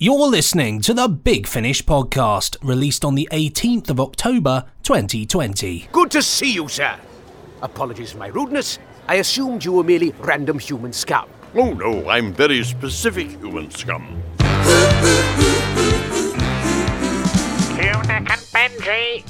You're listening to the Big Finish podcast, released on the 18th of October 2020. Good to see you, sir. Apologies for my rudeness. I assumed you were merely random human scum. Oh no, I'm very specific human scum. Nick and Benji.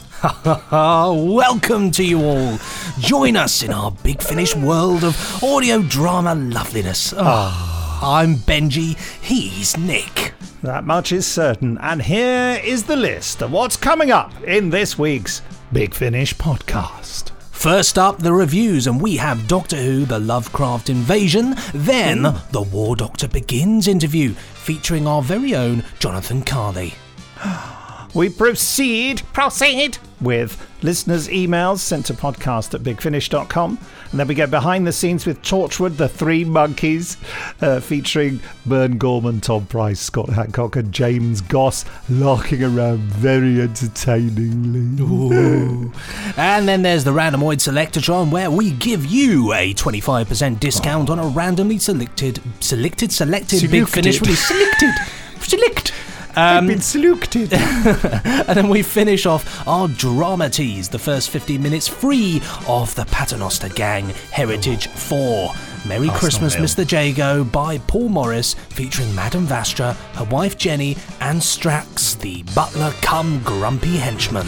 Welcome to you all. Join us in our Big Finish world of audio drama loveliness. Ah, I'm Benji, he's Nick. That much is certain. And here is the list of what's coming up in this week's Big Finish podcast. First up, the reviews, and we have Doctor Who The Lovecraft Invasion, then the War Doctor Begins interview, featuring our very own Jonathon Carley. We proceed Proceed. with listeners' emails sent to podcast at bigfinish.com. And then we go behind the scenes with Torchwood, The Three Monkeys, uh, featuring Burn Gorman, Tom Price, Scott Handcock, and James Goss, larking around very entertainingly. And then there's the Randomoid Selectatron, where we give you a 25% discount on a randomly selected, selected, selected Big Finish release. Selected! Select! I've Um, been selected. and then we finish off our drama tease, the first 15 minutes free of the Paternoster Gang Heritage 4. Merry Christmas, not. Mr. Jago by Paul Morris, featuring Madame Vastra, her wife Jenny, and Strax, the butler come grumpy henchman.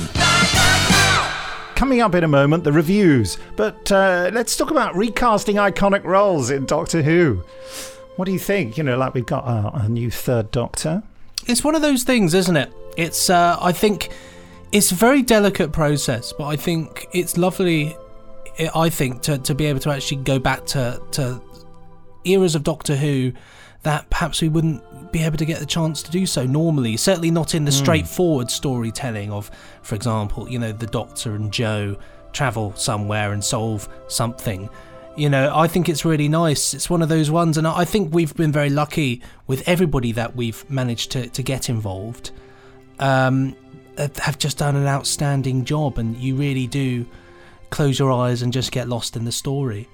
Coming up in a moment, the reviews. But uh, let's talk about recasting iconic roles in Doctor Who. What do you think? You know, like we've got uh, a new third Doctor. It's one of those things, isn't it? It's, uh, I think, it's a very delicate process, but I think it's lovely. I- I think to, to be able to actually go back to, to eras of Doctor Who that perhaps we wouldn't be able to get the chance to do so normally. Certainly not in the straightforward storytelling of, for example, you know, the Doctor and Jo travel somewhere and solve something. You know, I think it's really nice. It's one of those ones, and I think we've been very lucky with everybody that we've managed to, to get involved. Um, have just done an outstanding job, and you really do close your eyes and just get lost in the story.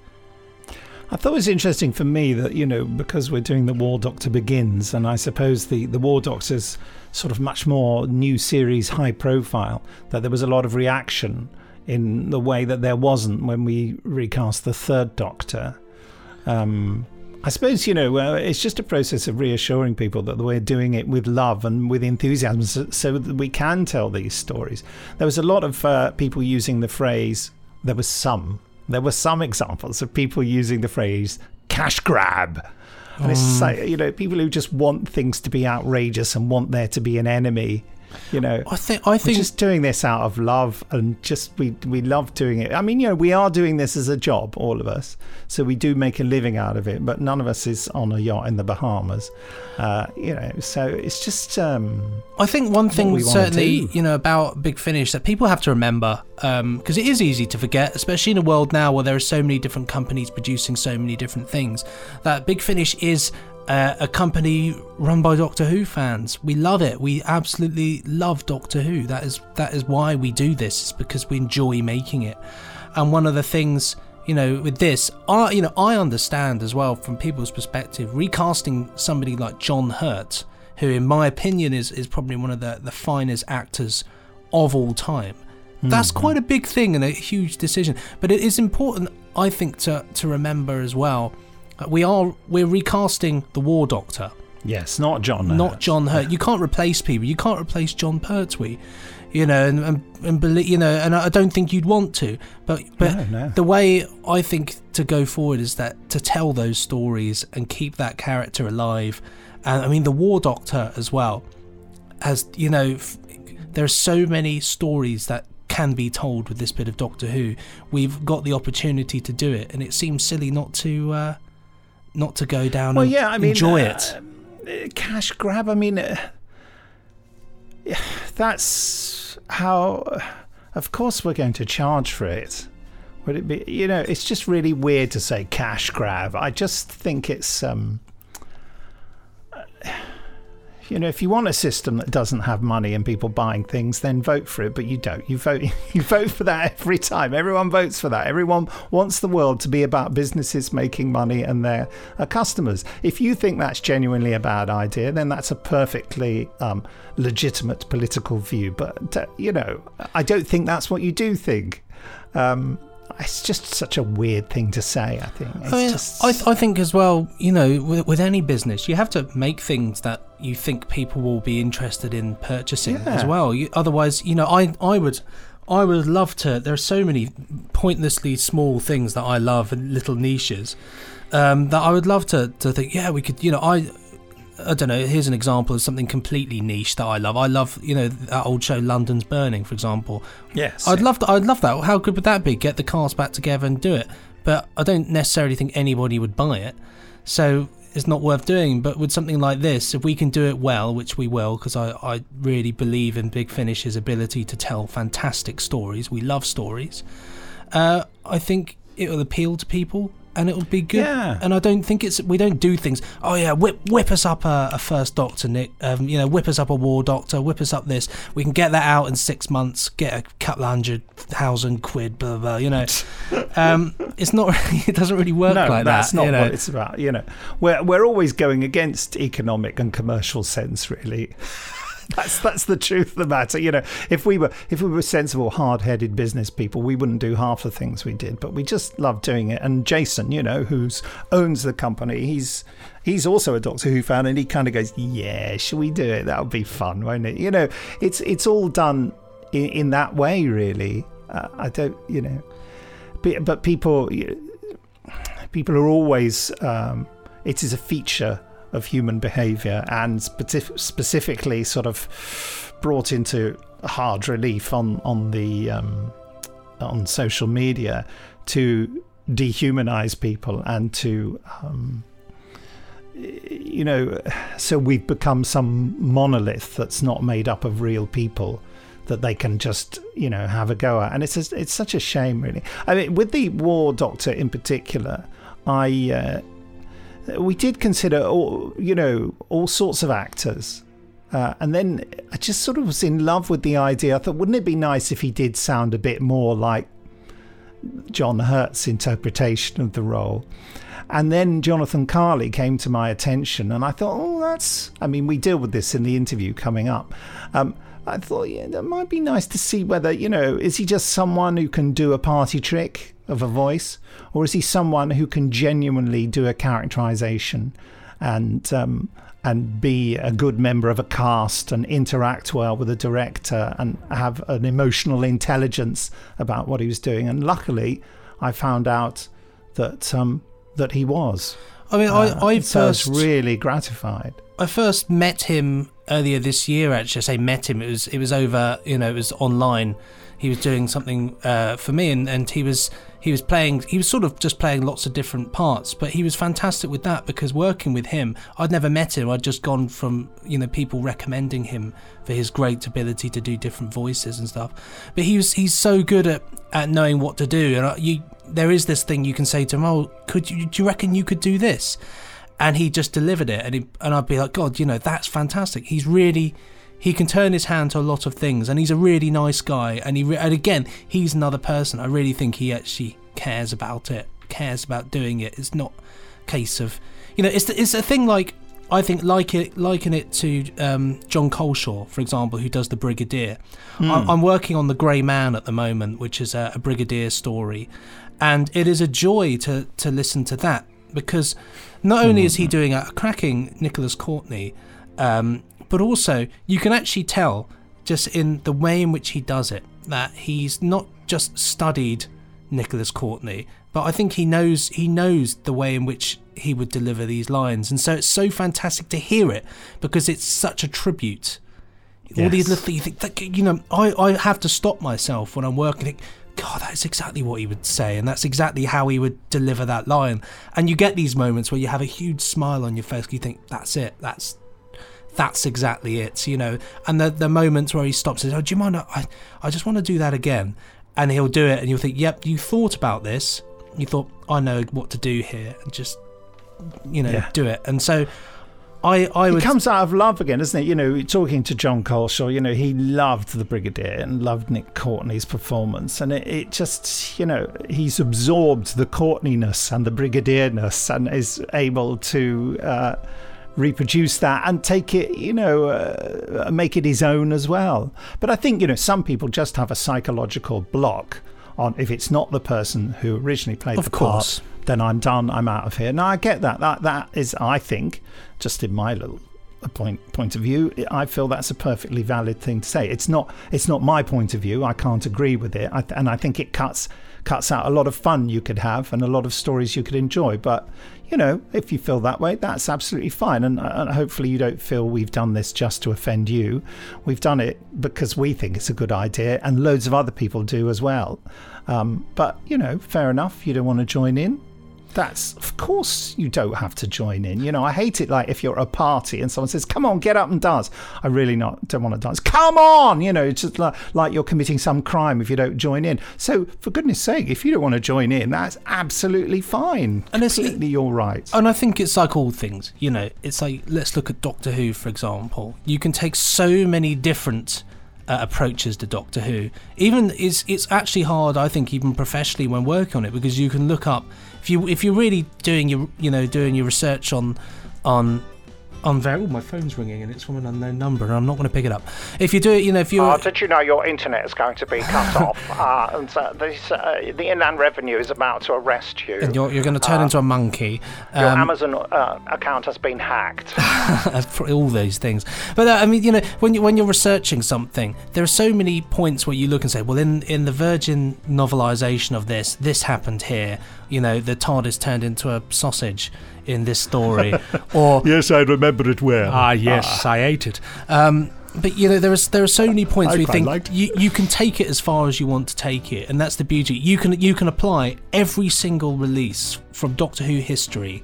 I thought it was interesting for me that, you know, because we're doing the War Doctor Begins, and I suppose the, the War Doctor's sort of much more new series, high profile, that there was a lot of reaction in the way that there wasn't when we recast the third Doctor. Um, I suppose, you know, uh, it's just a process of reassuring people that we're doing it with love and with enthusiasm so, so that we can tell these stories. There was a lot of uh, people using the phrase, there was some, there were some examples of people using the phrase cash grab. And it's like, you know, people who just want things to be outrageous and want there to be an enemy. You know, I think I think just doing this out of love and just we we love doing it. I mean, you know, we are doing this as a job, all of us. So we do make a living out of it, but none of us is on a yacht in the Bahamas. Uh, you know, so it's just um, I think one thing we certainly you know about Big Finish that people have to remember because it is easy to forget, especially in a world now where there are so many different companies producing so many different things. That Big Finish is uh, a company run by Doctor Who fans. We love it. We absolutely love Doctor Who. That is that is why we do this. It's because we enjoy making it. And one of the things you know with this, I you know I understand as well from people's perspective recasting somebody like John Hurt who in my opinion is, is probably one of the, the finest actors of all time. That's quite a big thing and a huge decision. But it is important, I think, to, to remember as well. That We are we're recasting the War Doctor, yes, not John, not Hurt. John Hurt. You can't replace people. You can't replace Jon Pertwee, you know, and and, and belie- you know, and I don't think you'd want to. But but No, no. the way I think to go forward is that to tell those stories and keep that character alive. And I mean, the War Doctor as well, as you know, f- there are so many stories that can be told with this bit of Doctor Who. We've got the opportunity to do it, and it seems silly not to uh, not to go down Well, and yeah, I mean, enjoy uh, it. cash grab. I mean, uh, yeah, that's how. Of course, we're going to charge for it. Would it be? You know, it's just really weird to say cash grab. I just think it's um. You know, if you want a system that doesn't have money and people buying things, then vote for it. But you don't. You vote. You vote for that every time. Everyone votes for that. Everyone wants the world to be about businesses making money and their uh, customers. If you think that's genuinely a bad idea, then that's a perfectly um, legitimate political view. But uh, you know, I don't think that's what you do think. Um, it's just such a weird thing to say. I think. It's I, mean, just... I, th- I think as well, you know, with, with, any business, you have to make things that you think people will be interested in purchasing yeah. as well. You, otherwise, you know, I I would. I would love to. There are so many pointlessly small things that I love and little niches um, that I would love to, to think. Yeah, we could. You know, I I don't know. Here's an example of something completely niche that I love. I love, you know, that old show London's Burning, for example. Yes. I'd love that. I'd love that. How good would that be? Get the cast back together and do it. But I don't necessarily think anybody would buy it, so it's not worth doing. But with something like this, if we can do it well, which we will, because I, I really believe in Big Finish's ability to tell fantastic stories. We love stories. Uh, I think it will appeal to people and it would be good. Yeah. And I don't think it's we don't do things. Oh yeah, whip whip us up a, a first Doctor, Nick. Um, you know, whip us up a War Doctor. Whip us up this. We can get that out in six months. Get a couple hundred thousand quid. Blah blah. blah you know, um, it's not. Really, it doesn't really work no, like that's that. not you know? what it's about. You know, we're we're always going against economic and commercial sense, really. That's that's the truth of the matter. You know, if we were if we were sensible, hard-headed business people, we wouldn't do half the things we did. But we just love doing it. And Jason, you know, who's owns the company, he's he's also a Doctor Who fan, and he kind of goes, "Yeah, should we do it? That would be fun, won't it?" You know, it's it's all done in, in that way, really. Uh, I don't, you know, but, but people people are always. Um, it is a feature of human behavior and specific, specifically sort of brought into hard relief on on the um, on social media to dehumanize people and to um, you know so we've become some monolith that's not made up of real people that they can just you know have a go at. And it's it's such a shame really. I mean with the war doctor in particular i uh, we did consider all, you know all sorts of actors uh, and then I just sort of was in love with the idea. I thought, wouldn't it be nice if he did sound a bit more like John Hurt's interpretation of the role? And then Jonathon Carley came to my attention, and I thought, oh, that's. I mean, we deal with this in the interview coming up. Um, I thought, yeah, that might be nice to see whether, you know, is he just someone who can do a party trick of a voice, or is he someone who can genuinely do a characterization and um, and be a good member of a cast and interact well with a director and have an emotional intelligence about what he was doing? And luckily, I found out that um, that he was. I mean, uh, I, I so first really gratified. I first met him earlier this year. Actually, I say met him. It was it was over. You know, it was online. He was doing something uh, for me, and, and he was he was playing. He was sort of just playing lots of different parts, but he was fantastic with that because working with him, I'd never met him. I'd just gone from you know people recommending him for his great ability to do different voices and stuff. But he was he's so good at at knowing what to do, and you there is this thing you can say to him. Oh, could you do you reckon you could do this? and he just delivered it and he, and I'd be like god you know that's fantastic he's really he can turn his hand to a lot of things and he's a really nice guy and he re- and again he's another person I really think he actually cares about it cares about doing it. It's not a case of you know it's it's a thing like I think like it liken it to um, Jon Culshaw for example who does the Brigadier. Hmm. I'm, I'm working on the Grey Man at the moment which is a, a Brigadier story and it is a joy to to listen to that because not only is he doing a cracking Nicholas Courtney, um, but also you can actually tell just in the way in which he does it that he's not just studied Nicholas Courtney, but I think he knows he knows the way in which he would deliver these lines, and so it's so fantastic to hear it because it's such a tribute. All these Yes. little things, you think that, you know, I, I have to stop myself when I'm working. Think, God, that's exactly what he would say, and that's exactly how he would deliver that line. And you get these moments where you have a huge smile on your face. You think, that's it. That's that's exactly it. You know. And the the moments where he stops and says, "Oh, do you mind? I I just want to do that again," and he'll do it, and you'll think, "Yep, you thought about this. You thought I know what to do here, and just you know Yeah. do it." And so. I, I would. It comes out of love again, doesn't it? You know, talking to Jon Culshaw, you know, he loved the Brigadier and loved Nick Courtney's performance. And it, it just, you know, he's absorbed the Courtneyness and the Brigadierness and is able to uh, reproduce that and take it, you know, uh, make it his own as well. But I think, you know, some people just have a psychological block on if it's not the person who originally played Of the course. part then I'm done. I'm out of here. Now I get that. That that is, I think, just in my little uh, point point of view, I feel that's a perfectly valid thing to say. It's not. It's not my point of view. I can't agree with it, I, and I think it cuts cuts out a lot of fun you could have and a lot of stories you could enjoy. But you know, if you feel that way, that's absolutely fine. And, and hopefully, you don't feel we've done this just to offend you. We've done it because we think it's a good idea, and loads of other people do as well. Um, but you know, fair enough. You don't want to join in that's of course you don't have to join in. You know, I hate it like if you're at a party and someone says, "Come on, get up and dance." I really not don't want to dance. Come on, you know, it's just like, like you're committing some crime if you don't join in. So for goodness sake, if you don't want to join in, that's absolutely fine. And it's- completely your right. And I think it's like all things, you know, it's like, let's look at Doctor Who, for example. You can take so many different uh, approaches to Doctor Who. Even it's it's actually hard, I think, even professionally when working on it, because you can look up if you if you're really doing your you know doing your research on on on very. Oh, my phone's ringing and it's from an unknown number, and I'm not going to pick it up. If you do it, you know, if you're Oh, did you know your internet is going to be cut off? Uh, and uh, this, uh, the Inland Revenue is about to arrest you. and you're, you're going to turn into a monkey. your um, Amazon uh, account has been hacked. for all those things. But uh, I mean, you know, when you when you're researching something, there are so many points where you look and say, well, in in the Virgin novelization of this, this happened here. You know, the TARDIS turned into a sausage in this story, or yes, I remember it well. ah, yes, I ate it. Um, but you know, there is there are so many points I where you think you, you can take it as far as you want to take it, and that's the beauty. You can you can apply every single release from Doctor Who history,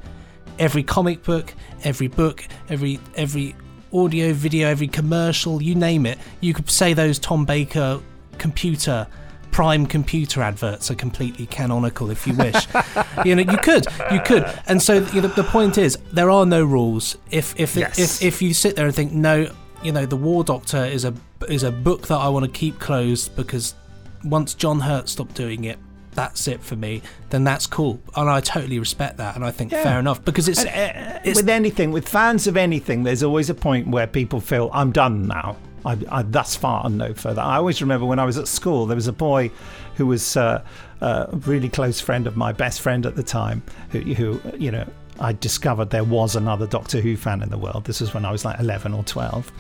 every comic book, every book, every every audio, video, every commercial, you name it. You could say those Tom Baker computer. Prime computer adverts are completely canonical if you wish. you know, you could, you could, and so you know, the point is there are no rules. If if Yes. if if you sit there and think no, you know, the War Doctor is a is a book that I want to keep closed because once John Hurt stopped doing it, that's it for me. Then that's cool, and I totally respect that, and I think Yeah. fair enough because it's And, uh, it's with anything, with fans of anything, there's always a point where people feel, I'm done now. I, I, thus far and no further. I always remember when I was at school, there was a boy who was uh, uh, a really close friend of my best friend at the time, who, who you know, I discovered there was another Doctor Who fan in the world. This was when I was like 11 or 12.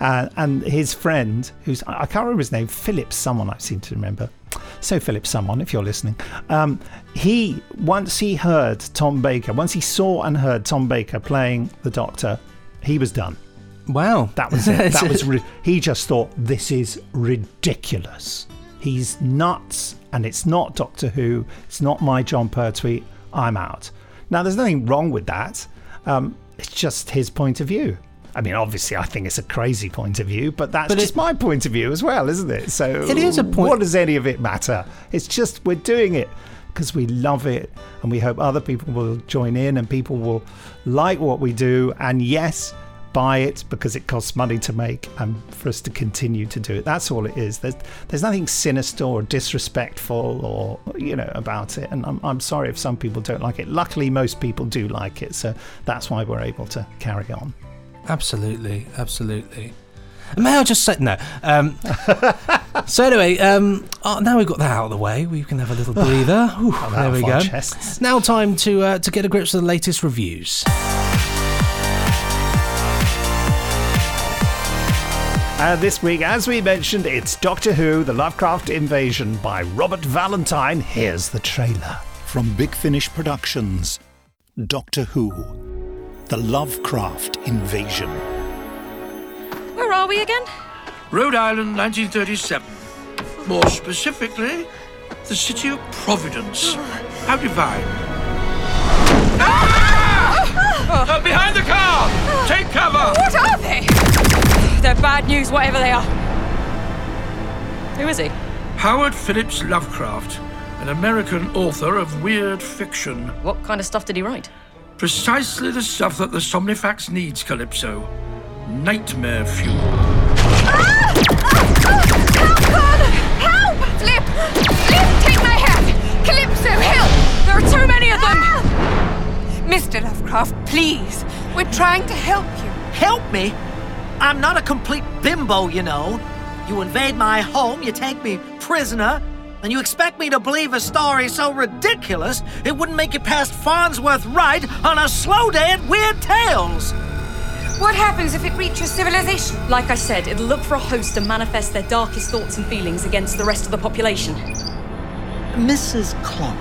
Uh, and his friend, who's, I I can't remember his name, Philip someone, I seem to remember. So, Philip someone, if you're listening. Um, he, once he heard Tom Baker, once he saw and heard Tom Baker playing the Doctor, he was done. Wow. That was it. That was ri- he just thought this is ridiculous. He's nuts, and it's not Doctor Who. It's not my Jon Pertwee. I'm out. Now, there's nothing wrong with that. Um, it's just his point of view. I mean, obviously, I think it's a crazy point of view, but that's But just my point of view as well, isn't it? So It is a point- What does any of it matter? It's just we're doing it because we love it, and we hope other people will join in, and people will like what we do. And yes, buy it because it costs money to make and for us to continue to do it. That's all it is. There's there's nothing sinister or disrespectful or you know about it. And I'm I'm sorry if some people don't like it. Luckily most people do like it. So that's why we're able to carry on. Absolutely, absolutely. May I just say no? Um, so anyway, um, oh, now we've got that out of the way, we can have a little breather. Out there we go. chests. Now time to uh, to get a grip with the latest reviews. And this week, as we mentioned, it's Doctor Who: The Lovecraft Invasion by Robert Valentine. Here's the trailer. From Big Finish Productions, Doctor Who, The Lovecraft Invasion. Where are we again? Rhode Island, 1937. More specifically, the city of Providence. How divine. Ah! Uh, behind the car! Take cover! What are they? They're bad news, whatever they are. Who is he? Howard Phillips Lovecraft, an American author of weird fiction. What kind of stuff did he write? Precisely the stuff that the Somnifax needs, Calypso. Nightmare fuel. Ah! Help! Flip! Flip, take my hat! Calypso, help! There are too many of them! Ah! Mr. Lovecraft, please. We're trying to help you. Help me? I'm not a complete bimbo, you know. You invade my home, you take me prisoner, and you expect me to believe a story so ridiculous it wouldn't make it past Farnsworth Wright on a slow day at Weird Tales. What happens if it reaches civilization? Like I said, it'll look for a host to manifest their darkest thoughts and feelings against the rest of the population. Mrs. Clark,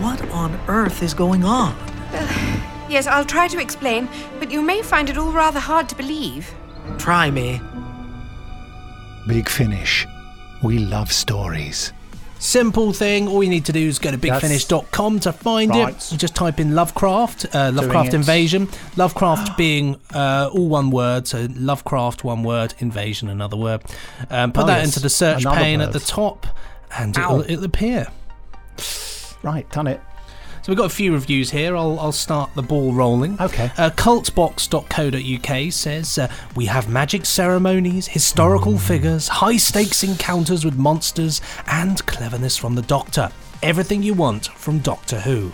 what on earth is going on? Uh, Yes, I'll try to explain, but you may find it all rather hard to believe. Try me. Big Finish. We love stories. Simple thing. All you need to do is go to bigfinish.com to find Right. it. You just type in Lovecraft, uh, Lovecraft. Invasion. Lovecraft being uh, all one word, so Lovecraft one word, Invasion another word. Um, put Oh, that yes. into the search Another pane at the top, and it'll, it'll appear. Right, done it. So we've got a few reviews here. I'll, I'll start the ball rolling. Okay. Uh, cultbox.co.uk says uh, we have magic ceremonies, historical figures, high stakes encounters with monsters, and cleverness from the Doctor. Everything you want from Doctor Who.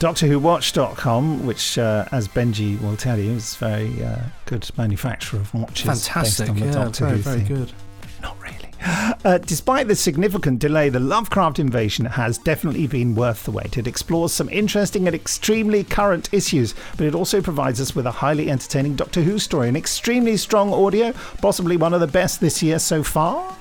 DoctorWhoWatch.com, which, uh, as Benji will tell you, is a very uh, good manufacturer of watches. Fantastic. Based on the Yeah, Doctor very, Who very good. Uh, despite the significant delay, the Lovecraft invasion has definitely been worth the wait. It explores some interesting and extremely current issues, but it also provides us with a highly entertaining Doctor Who story, an extremely strong audio, possibly one of the best this year so far.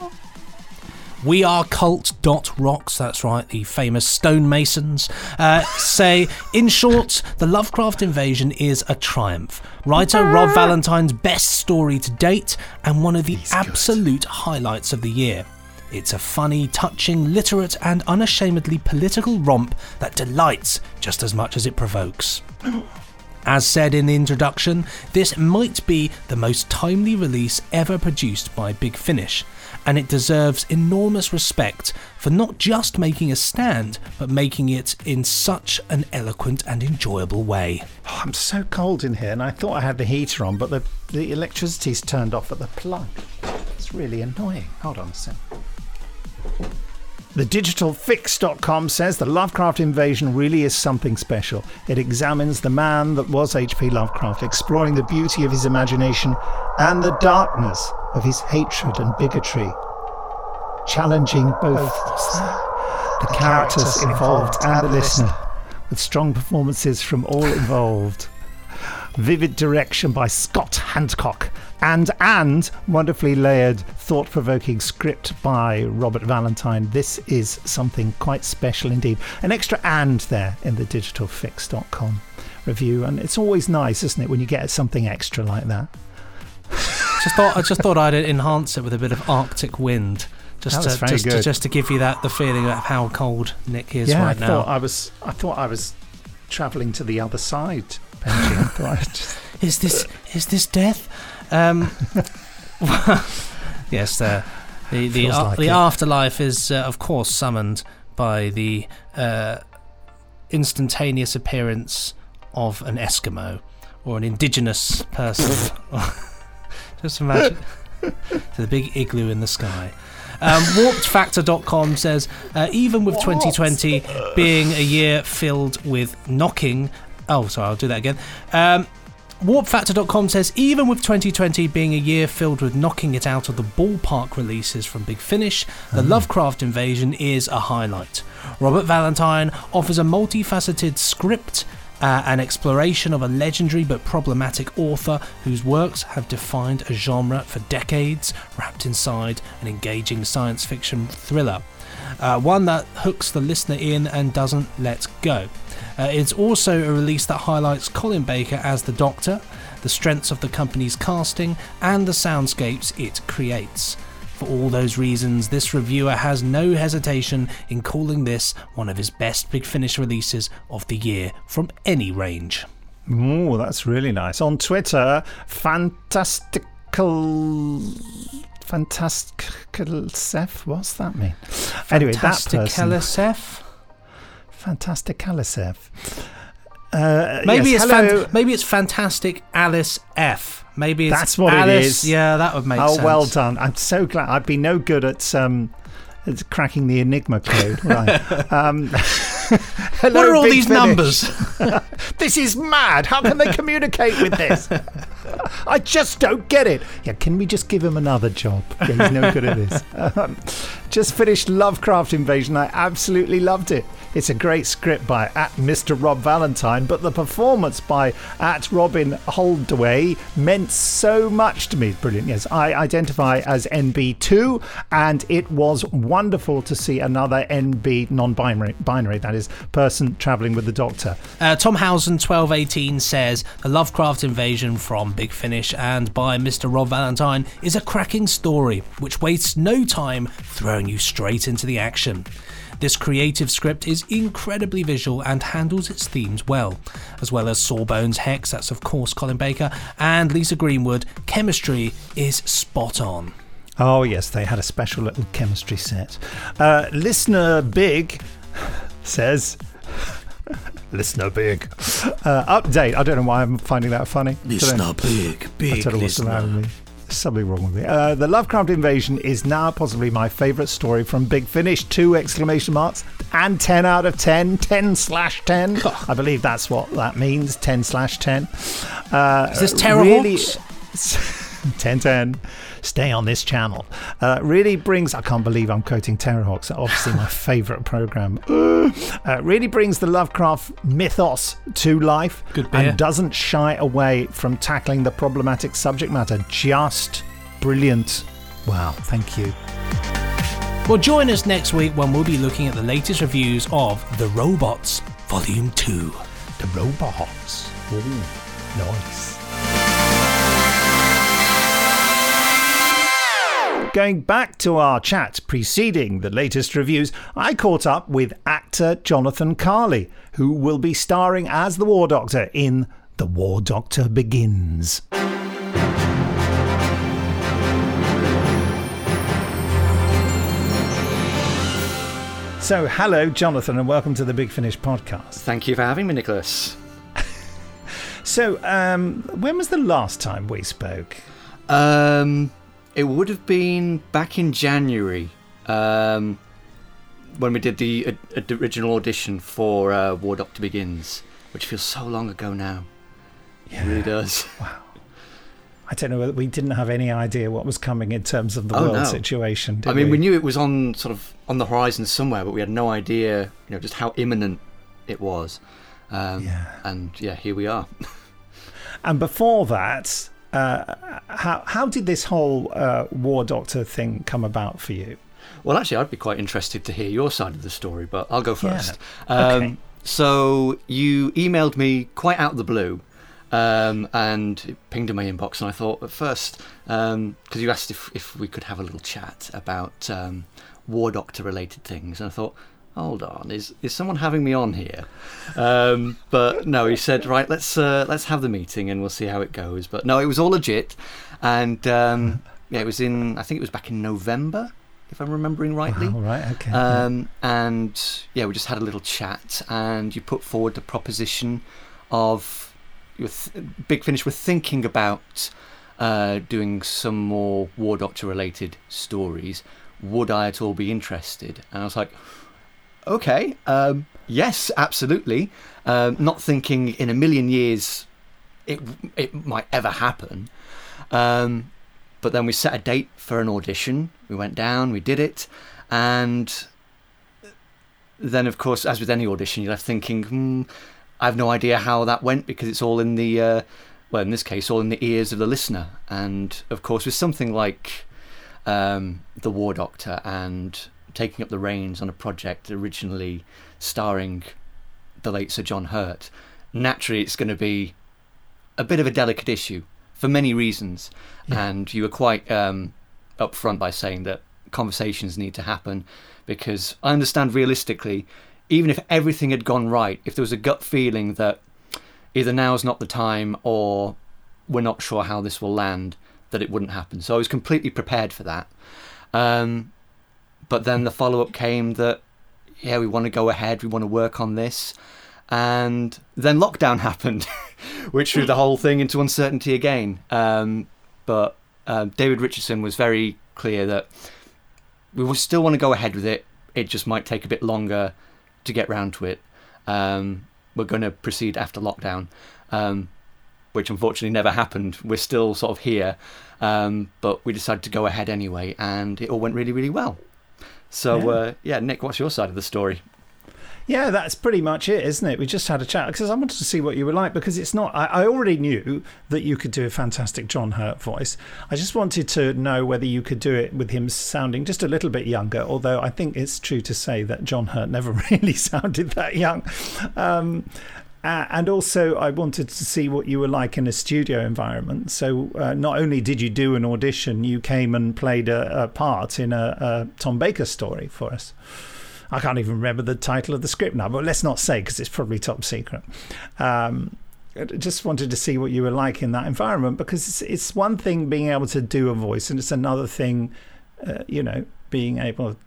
We are cult.rocks, that's right, the famous stonemasons, uh, say, in short, the Lovecraft invasion is a triumph. Writer Rob Valentine's best story to date, and one of the absolute highlights of the year. It's a funny, touching, literate, and unashamedly political romp that delights just as much as it provokes. As said in the introduction, this might be the most timely release ever produced by Big Finish, and it deserves enormous respect for not just making a stand, but making it in such an eloquent and enjoyable way. Oh, I'm so cold in here, and I thought I had the heater on, but the, the electricity's turned off at the plug. It's really annoying. Hold on a sec. TheDigitalFix.com says the Lovecraft invasion really is something special. It examines the man that was H.P. Lovecraft, exploring the beauty of his imagination and the darkness of his hatred and bigotry, challenging both the characters involved and the listener, with strong performances from all involved. Vivid direction by Scott Handcock, and and wonderfully layered, thought-provoking script by Robert Valentine. This is something quite special indeed. An extra and there in the digitalfix.com review, and it's always nice, isn't it, when you get something extra like that? Just thought I just thought I'd enhance it with a bit of Arctic wind. Just to, just, to, just to give you that the feeling of how cold Nick is yeah, right I now. thought I was. I thought I was travelling to the other side, Benji. I thought I just, Is this is this death? Um, yes, uh, the the uh, like the it. afterlife is uh, of course summoned by the uh, instantaneous appearance of an Eskimo or an indigenous person. Just imagine to the big igloo in the sky. Um, warpedfactor.com says uh, even with 2020 being a year filled with knocking. Oh, sorry, I'll do that again. Um, Warpfactor.com says even with 2020 being a year filled with knocking it out of the ballpark releases from Big Finish, the Lovecraft invasion is a highlight. Robert Valentine offers a multifaceted script. Uh, an exploration of a legendary but problematic author whose works have defined a genre for decades, wrapped inside an engaging science fiction thriller. Uh, one that hooks the listener in and doesn't let go. Uh, it's also a release that highlights Colin Baker as the Doctor, the strengths of the company's casting, and the soundscapes it creates. For all those reasons, this reviewer has no hesitation in calling this one of his best Big Finish releases of the year from any range. Oh, that's really nice. On Twitter, fantastical. Fantastical Seth, what's that mean? Anyway, that person. Fantastic Alisef. Uh, Maybe yes, it's fan- maybe it's Fantastic Alice F. Maybe it's That's what it Alice. is. Yeah, that would make oh, sense. well done. I'm so glad. I'd be no good at um, at cracking the Enigma code. Right. um, hello, What are all these Finish. numbers? this is mad. How can they communicate with this? I just don't get it. Yeah, can we just give him another job? Yeah, he's no good at this. Um, just finished Lovecraft Invasion. I absolutely loved it. It's a great script by at Mr. Rob Valentine, but the performance by at Robyn Holdaway meant so much to me. Brilliant. Yes, I identify as NB2, and it was wonderful to see another NB non-binary, binary, that is, person traveling with the Doctor. Uh, Tom Housen 1218 says the Lovecraft invasion from Big Finish and by Mr. Rob Valentine is a cracking story which wastes no time throwing you straight into the action. This creative script is incredibly visual and handles its themes well, as well as Sawbones Hex, that's of course Colin Baker, and Lisa Greenwood. Chemistry is spot on. Oh, yes, they had a special little chemistry set. Uh, Listener Big says. Listener Big. Uh, update. I don't know why I'm finding that funny. Listener big, I big don't know what's the matter listener. with me. There's something wrong with me. Uh, the Lovecraft Invasion is now possibly my favourite story from Big Finish. Two exclamation marks and 10 out of 10. 10 slash 10. I believe that's what that means. 10 slash 10. Uh, Is this really, Terrahawks? 10 10. Stay on this channel. Uh, really brings, I can't believe I'm quoting Terrahawks, obviously my favourite programme. Uh, really brings the Lovecraft mythos to life Good and doesn't shy away from tackling the problematic subject matter. Just brilliant. Wow, thank you. Well, join us next week when we'll be looking at the latest reviews of The Robots Volume 2. The robots. Ooh, nice. Going back to our chat preceding the latest reviews, I caught up with actor Jonathon Carley, who will be starring as the War Doctor in The War Doctor Begins. So, hello, Jonathon, and welcome to the Big Finish podcast. Thank you for having me, Nicholas. So, um, when was the last time we spoke? Um, it would have been back in January um, when we did the uh, uh, original audition for uh, War Doctor Begins, which feels so long ago now. It really does. Wow. I don't know whether we didn't have any idea what was coming in terms of the Oh, world no. situation. Did I mean, we? we knew it was on sort of on the horizon somewhere, but we had no idea, you know, just how imminent it was. Um, Yeah. And yeah, here we are. And before that, uh, how how did this whole uh, War Doctor thing come about for you? Well, actually, I'd be quite interested to hear your side of the story, but I'll go Yeah. first. Um, Okay. So you emailed me quite out of the blue, um, and it pinged in my inbox, and I thought at first, because you asked if, if we could have a little chat about um, War Doctor related things, and I thought, hold on, is is someone having me on here? Um, but no, he said, right, let's uh, let's have the meeting, and we'll see how it goes. But no, it was all legit, and um, yeah, it was in, I think it was back in November, if I'm remembering rightly. All right, okay. Um, and yeah, we just had a little chat, and you put forward the proposition of you were th- Big Finish were thinking about uh, doing some more War Doctor related stories. Would I at all be interested? And I was like, okay, um, yes, absolutely. Um, not thinking in a million years it it might ever happen. Um, but then we set a date for an audition. We went down, we did it, and then, of course, as with any audition, you're left thinking, hmm, I have no idea how that went because it's all in the, uh, well, in this case, all in the ears of the listener. And of course, with something like um, The War Doctor and taking up the reins on a project originally starring the late Sir John Hurt, naturally it's going to be a bit of a delicate issue for many reasons. And you were quite um, upfront by saying that conversations need to happen because I understand realistically, even if everything had gone right, if there was a gut feeling that either now's not the time or we're not sure how this will land, that it wouldn't happen. So I was completely prepared for that. Um, but then the follow up came that, yeah, we want to go ahead, we want to work on this. and then lockdown happened, which threw the whole thing into uncertainty again. Um, but uh, David Richardson was very clear that we will still want to go ahead with it. It just might take a bit longer to get round to it. Um, we're going to proceed after lockdown, um, which unfortunately never happened. We're still sort of here, um, but we decided to go ahead anyway, and it all went really, really well. So, Yeah. uh, yeah, Nick, what's your side of the story? Yeah, that's pretty much it, isn't it? We just had a chat because I wanted to see what you were like because it's not. I, I already knew that you could do a fantastic John Hurt voice. I just wanted to know whether you could do it with him sounding just a little bit younger. Although I think it's true to say that John Hurt never really sounded that young. Um, uh, and also, I wanted to see what you were like in a studio environment. So, uh, not only did you do an audition, you came and played a, a part in a, a Tom Baker story for us. I can't even remember the title of the script now, but let's not say because it's probably top secret. Um, I just wanted to see what you were like in that environment because it's, it's one thing being able to do a voice, and it's another thing, uh, you know, being able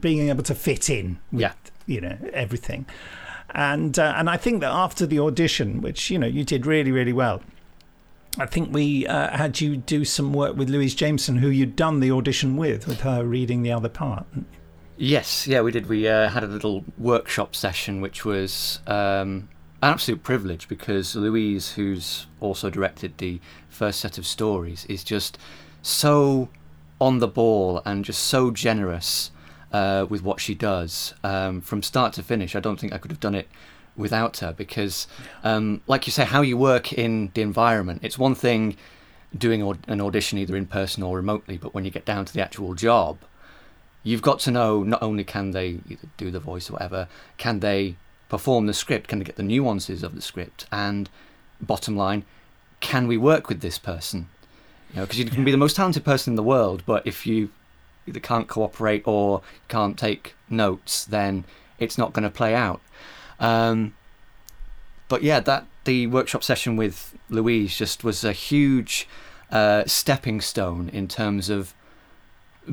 being able to fit in with Yeah. you know everything. And uh, and I think that after the audition, which you know you did really really well, I think we uh, had you do some work with Louise Jameson, who you'd done the audition with, with her reading the other part. Yes, yeah, we did. We uh, had a little workshop session, which was um, an absolute privilege because Louise, who's also directed the first set of stories, is just so on the ball and just so generous uh, with what she does um, from start to finish. I don't think I could have done it without her because, um, like you say, how you work in the environment, it's one thing doing an audition either in person or remotely, but when you get down to the actual job, you've got to know not only can they do the voice or whatever, can they perform the script, can they get the nuances of the script, and bottom line, can we work with this person? You know, because you can be the most talented person in the world, but if you either can't cooperate or can't take notes, then it's not going to play out. Um, but yeah, that the workshop session with Louise just was a huge uh, stepping stone in terms of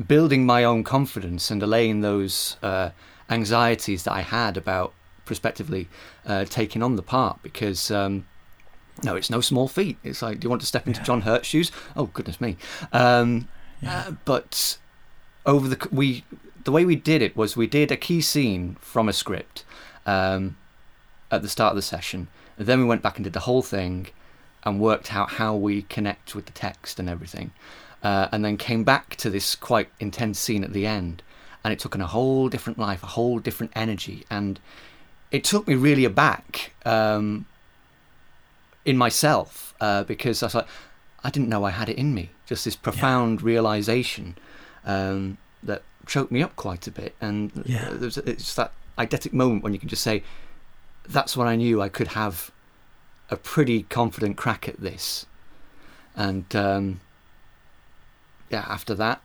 building my own confidence and allaying those uh, anxieties that I had about prospectively uh, taking on the part because um, no, it's no small feat. It's like, do you want to step into John Hurt's shoes? Oh goodness me! Um, uh, but over the we the way we did it was we did a key scene from a script um, at the start of the session, and then we went back and did the whole thing and worked out how we connect with the text and everything, uh, and then came back to this quite intense scene at the end, and it took on a whole different life, a whole different energy, and it took me really aback um, in myself uh, because I was like, I didn't know I had it in me. Just this profound realization um, that choked me up quite a bit, and Yeah. there's it's that eidetic moment when you can just say, "That's when I knew I could have a pretty confident crack at this," and um, yeah, after that.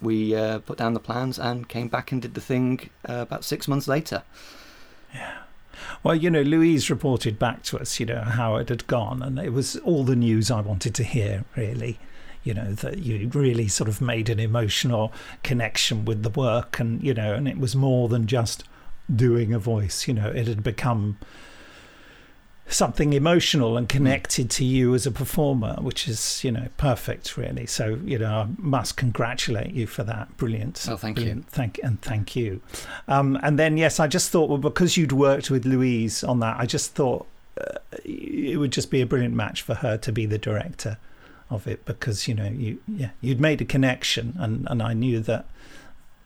We uh, put down the plans and came back and did the thing uh, about six months later. Yeah. Well, you know, Louise reported back to us, you know, how it had gone, and it was all the news I wanted to hear, really. You know, that you really sort of made an emotional connection with the work, and, you know, and it was more than just doing a voice, you know, it had become something emotional and connected to you as a performer, which is, you know, perfect, really. So, you know, I must congratulate you for that. Brilliant. Oh, thank you. Thank and thank you. Um, and then, yes, I just thought, well, because you'd worked with Louise on that, I just thought uh, it would just be a brilliant match for her to be the director of it because you know you yeah you'd made a connection and and I knew that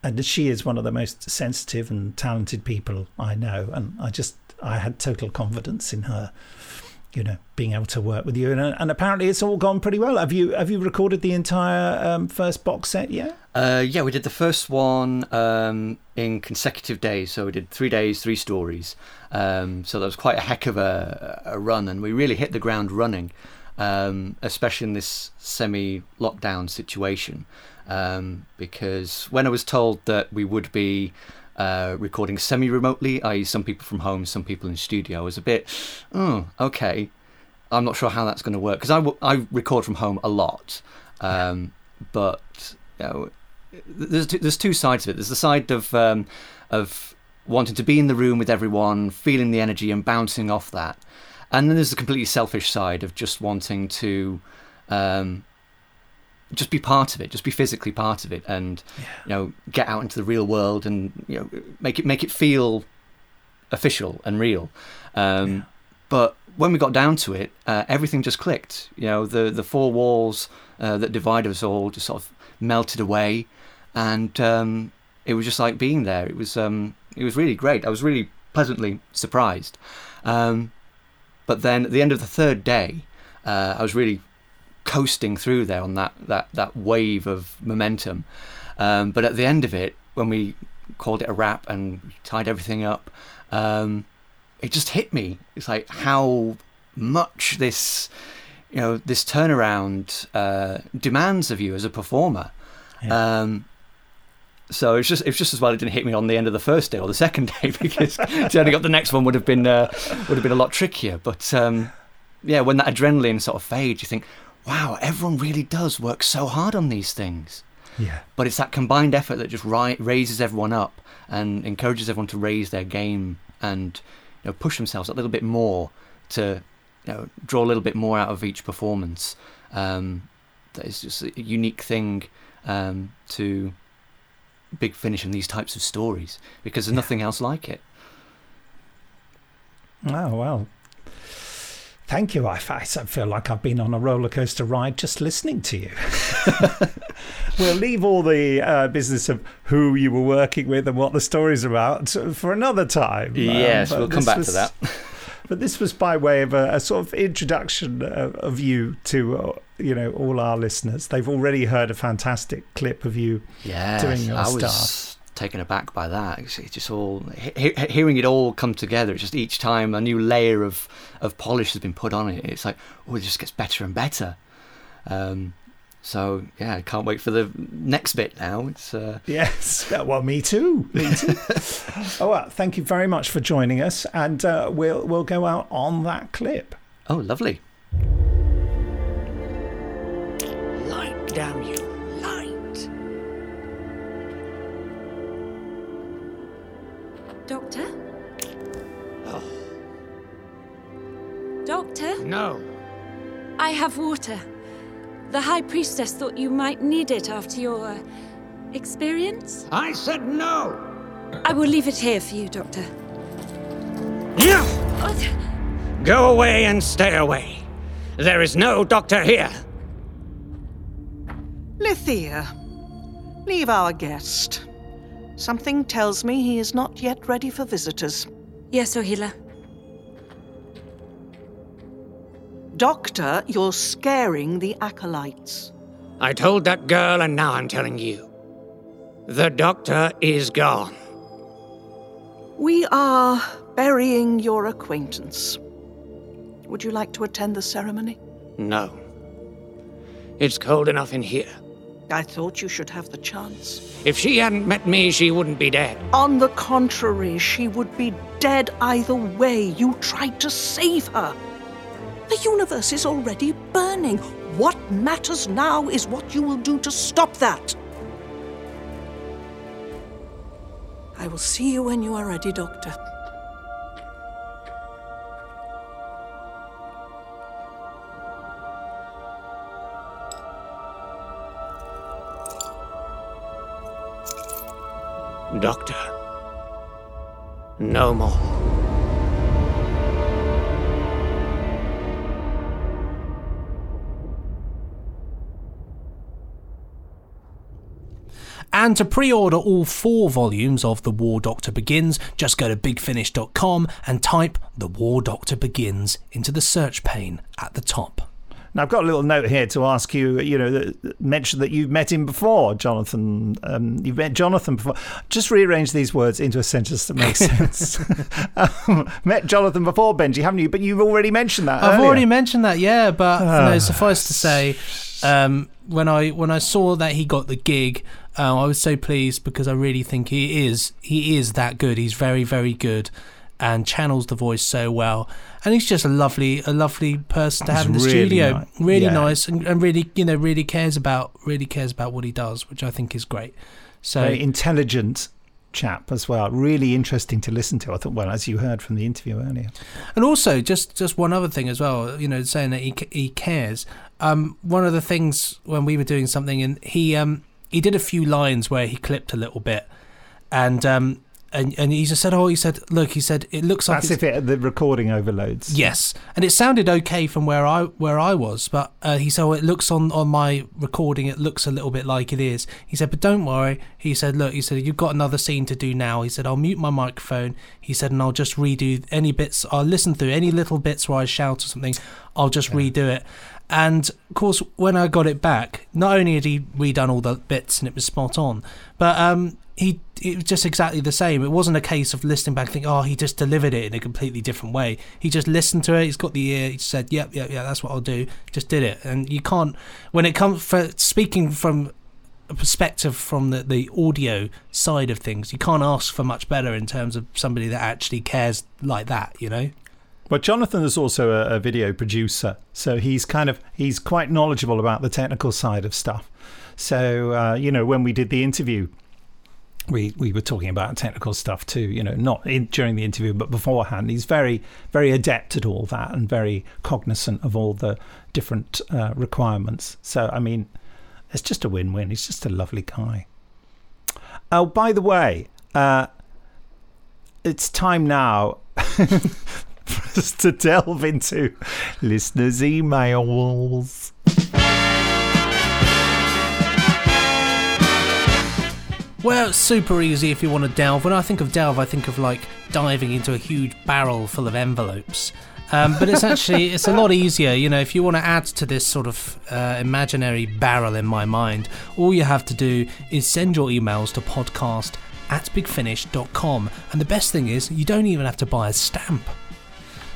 and she is one of the most sensitive and talented people I know and I just I had total confidence in her you know being able to work with you and, and apparently it's all gone pretty well have you have you recorded the entire um, first box set yet Uh, yeah, we did the first one um, in consecutive days. So we did three days, three stories. Um, so that was quite a heck of a, a run, and we really hit the ground running, um, especially in this semi-lockdown situation. Um, because when I was told that we would be uh, recording semi-remotely, i.e., some people from home, some people in studio, I was a bit, oh, okay. I'm not sure how that's going to work because I, w- I record from home a lot, um, but you know, there's two, there's two sides of it. There's the side of um, of wanting to be in the room with everyone, feeling the energy and bouncing off that. And then there's the completely selfish side of just wanting to um, just be part of it, just be physically part of it, and you know get out into the real world and you know make it make it feel official and real. Um, But when we got down to it, uh, everything just clicked. You know, the the four walls uh, that divide us all just sort of melted away, and um, it was just like being there. It was um, it was really great. I was really pleasantly surprised. Um, but then at the end of the third day, uh, I was really coasting through there on that that that wave of momentum. Um, but at the end of it, when we called it a wrap and tied everything up, um, it just hit me. It's like how much this, you know, this turnaround uh, demands of you as a performer. Um, so it's just it's just as well it didn't hit me on the end of the first day or the second day because turning up the next one would have been uh, would have been a lot trickier. But um, yeah, when that adrenaline sort of fades, you think, wow, everyone really does work so hard on these things. Yeah. But it's that combined effort that just ri- raises everyone up and encourages everyone to raise their game and you know push themselves a little bit more to you know draw a little bit more out of each performance. Um, that is just a unique thing um, to Big Finish and these types of stories because there's nothing else like it. Oh well. Thank you. I, I feel like I've been on a roller coaster ride just listening to you. we'll leave all the uh, business of who you were working with and what the story's about for another time. Yes, but we'll come back was- to that. But this was by way of a, a sort of introduction of, of you to, uh, you know, all our listeners. They've already heard a fantastic clip of you Yes, doing your I was stuff. taken aback by that. It's, just all he- hearing it all come together. It's just each time a new layer of of polish has been put on it. It's like oh, it just gets better and better. Um, so yeah, I can't wait for the next bit now. It's uh, Yes, well, me too. Me too. oh, well, thank you very much for joining us, and uh, we'll we'll go out on that clip. oh lovely. Light, damn you. Light. Doctor? Oh. Doctor? No. I have water. The High Priestess thought you might need it after your uh, experience. I said no. I will leave it here for you, Doctor. Yeah. What? Go away and stay away. There is no doctor here. Lithia, leave our guest. Something tells me he is not yet ready for visitors. Yes, Ohila. Doctor, you're scaring the acolytes. I told that girl, and now I'm telling you. The doctor is gone. We are burying your acquaintance. Would you like to attend the ceremony? No. It's cold enough in here. I thought you should have the chance. If she hadn't met me, she wouldn't be dead. On the contrary, she would be dead either way. You tried to save her. The universe is already burning. What matters now is what you will do to stop that. I will see you when you are ready, Doctor. Doctor. No more. And to pre order all four volumes of The War Doctor Begins, just go to bigfinish.com and type The War Doctor Begins into the search pane at the top. Now, I've got a little note here to ask you. You know, mention that you've met him before, Jonathon. Um, you've met Jonathon before. Just rearrange these words into a sentence that makes sense. um, met Jonathon before, Benji, haven't you? But you've already mentioned that. I've earlier. already mentioned that, yeah, but you know, suffice to say, um, when I when I saw that he got the gig, uh, I was so pleased because I really think he is he is that good. He's very very good, and channels the voice so well. And he's just a lovely a lovely person to have in the really studio. ni- really yeah. nice and, and really you know really cares about really cares about what he does, which I think is great. So Very intelligent. chap as well. Really interesting to listen to. I thought, well, as you heard from the interview earlier. And also, just just one other thing as well. You know, saying that he he cares. Um, one of the things when we were doing something, and he um he did a few lines where he clipped a little bit, and um and and he just said, "Oh, he said, look, he said, it looks like That's if it, the recording overloads. Yes, and it sounded okay from where I where I was, but uh, he said, oh, "It looks on on my recording. It looks a little bit like it is." He said, "But don't worry." He said, "Look," he said, "You've got another scene to do now." He said, "I'll mute my microphone." He said, "And I'll just redo any bits. I'll listen through any little bits where I shout or something. I'll just redo it." And of course, when I got it back, not only had he redone all the bits and it was spot on, but um, he it was just exactly the same. It wasn't a case of listening back, thinking, "Oh, he just delivered it in a completely different way." He just listened to it. He's got the ear. He said, "Yep, yep, yeah, that's what I'll do." Just did it, and you can't when it comes for speaking from a perspective from the, the audio side of things. You can't ask for much better in terms of somebody that actually cares like that. You know. But Jonathon is also a, a video producer, so he's kind of he's quite knowledgeable about the technical side of stuff. So uh, you know, when we did the interview, we we were talking about technical stuff too. You know, not in, during the interview, but beforehand. He's very very adept at all that and very cognizant of all the different uh, requirements. So I mean, it's just a win-win. He's just a lovely guy. Oh, by the way, uh, it's time now for us to delve into listeners' emails. Well, it's super easy if you want to delve. When I think of delve, I think of like diving into a huge barrel full of envelopes. Um, but it's actually it's a lot easier, you know. If you want to add to this sort of uh, imaginary barrel in my mind, all you have to do is send your emails to podcast at bigfinish.com. And the best thing is, you don't even have to buy a stamp.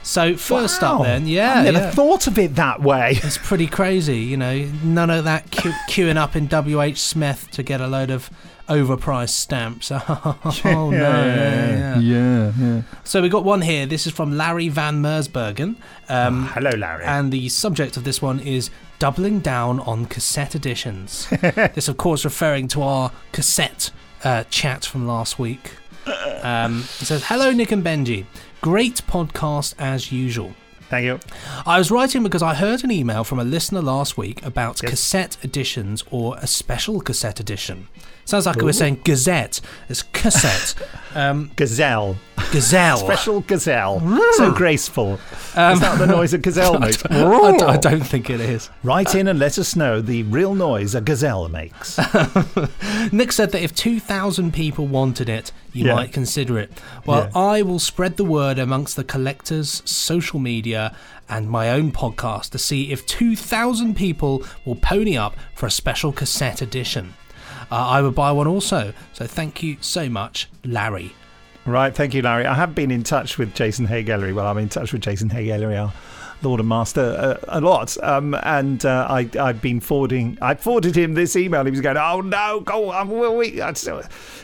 So first Wow. up, then, yeah, I never yeah. thought of it that way. It's pretty crazy, you know. None of that que- queuing up in WH Smith to get a load of overpriced stamps. oh no! Yeah, yeah. yeah, yeah. So we got one here. This is from Larry Van Mersbergen. Um, hello, Larry. And the subject of this one is doubling down on cassette editions. this, of course, referring to our cassette uh, chat from last week. Um, it says, "Hello, Nick and Benji. Great podcast as usual." Thank you. I was writing because I heard an email from a listener last week about cassette editions or a special cassette edition. Sounds like Ooh. were saying gazette. It's cassette. um, Gazelle. Gazelle. Special gazelle. so graceful. Um, is that the noise a gazelle makes? I don't, I don't think it is. Write in and let us know the real noise a gazelle makes. Nick said that if 2,000 people wanted it, you Yeah. might consider it. Well, Yeah. I will spread the word amongst the collectors, social media, and my own podcast to see if 2,000 people will pony up for a special cassette edition. Uh, I would buy one also. So thank you so much, Larry. Right, thank you, Larry. I have been in touch with Jason Haigh-Ellery. Well, I'm in touch with Jason Haigh-Ellery, our Lord and Master, uh, a lot. Um, and uh, I, I've been forwarding, I forwarded him this email. He was going, oh no, go on, will we?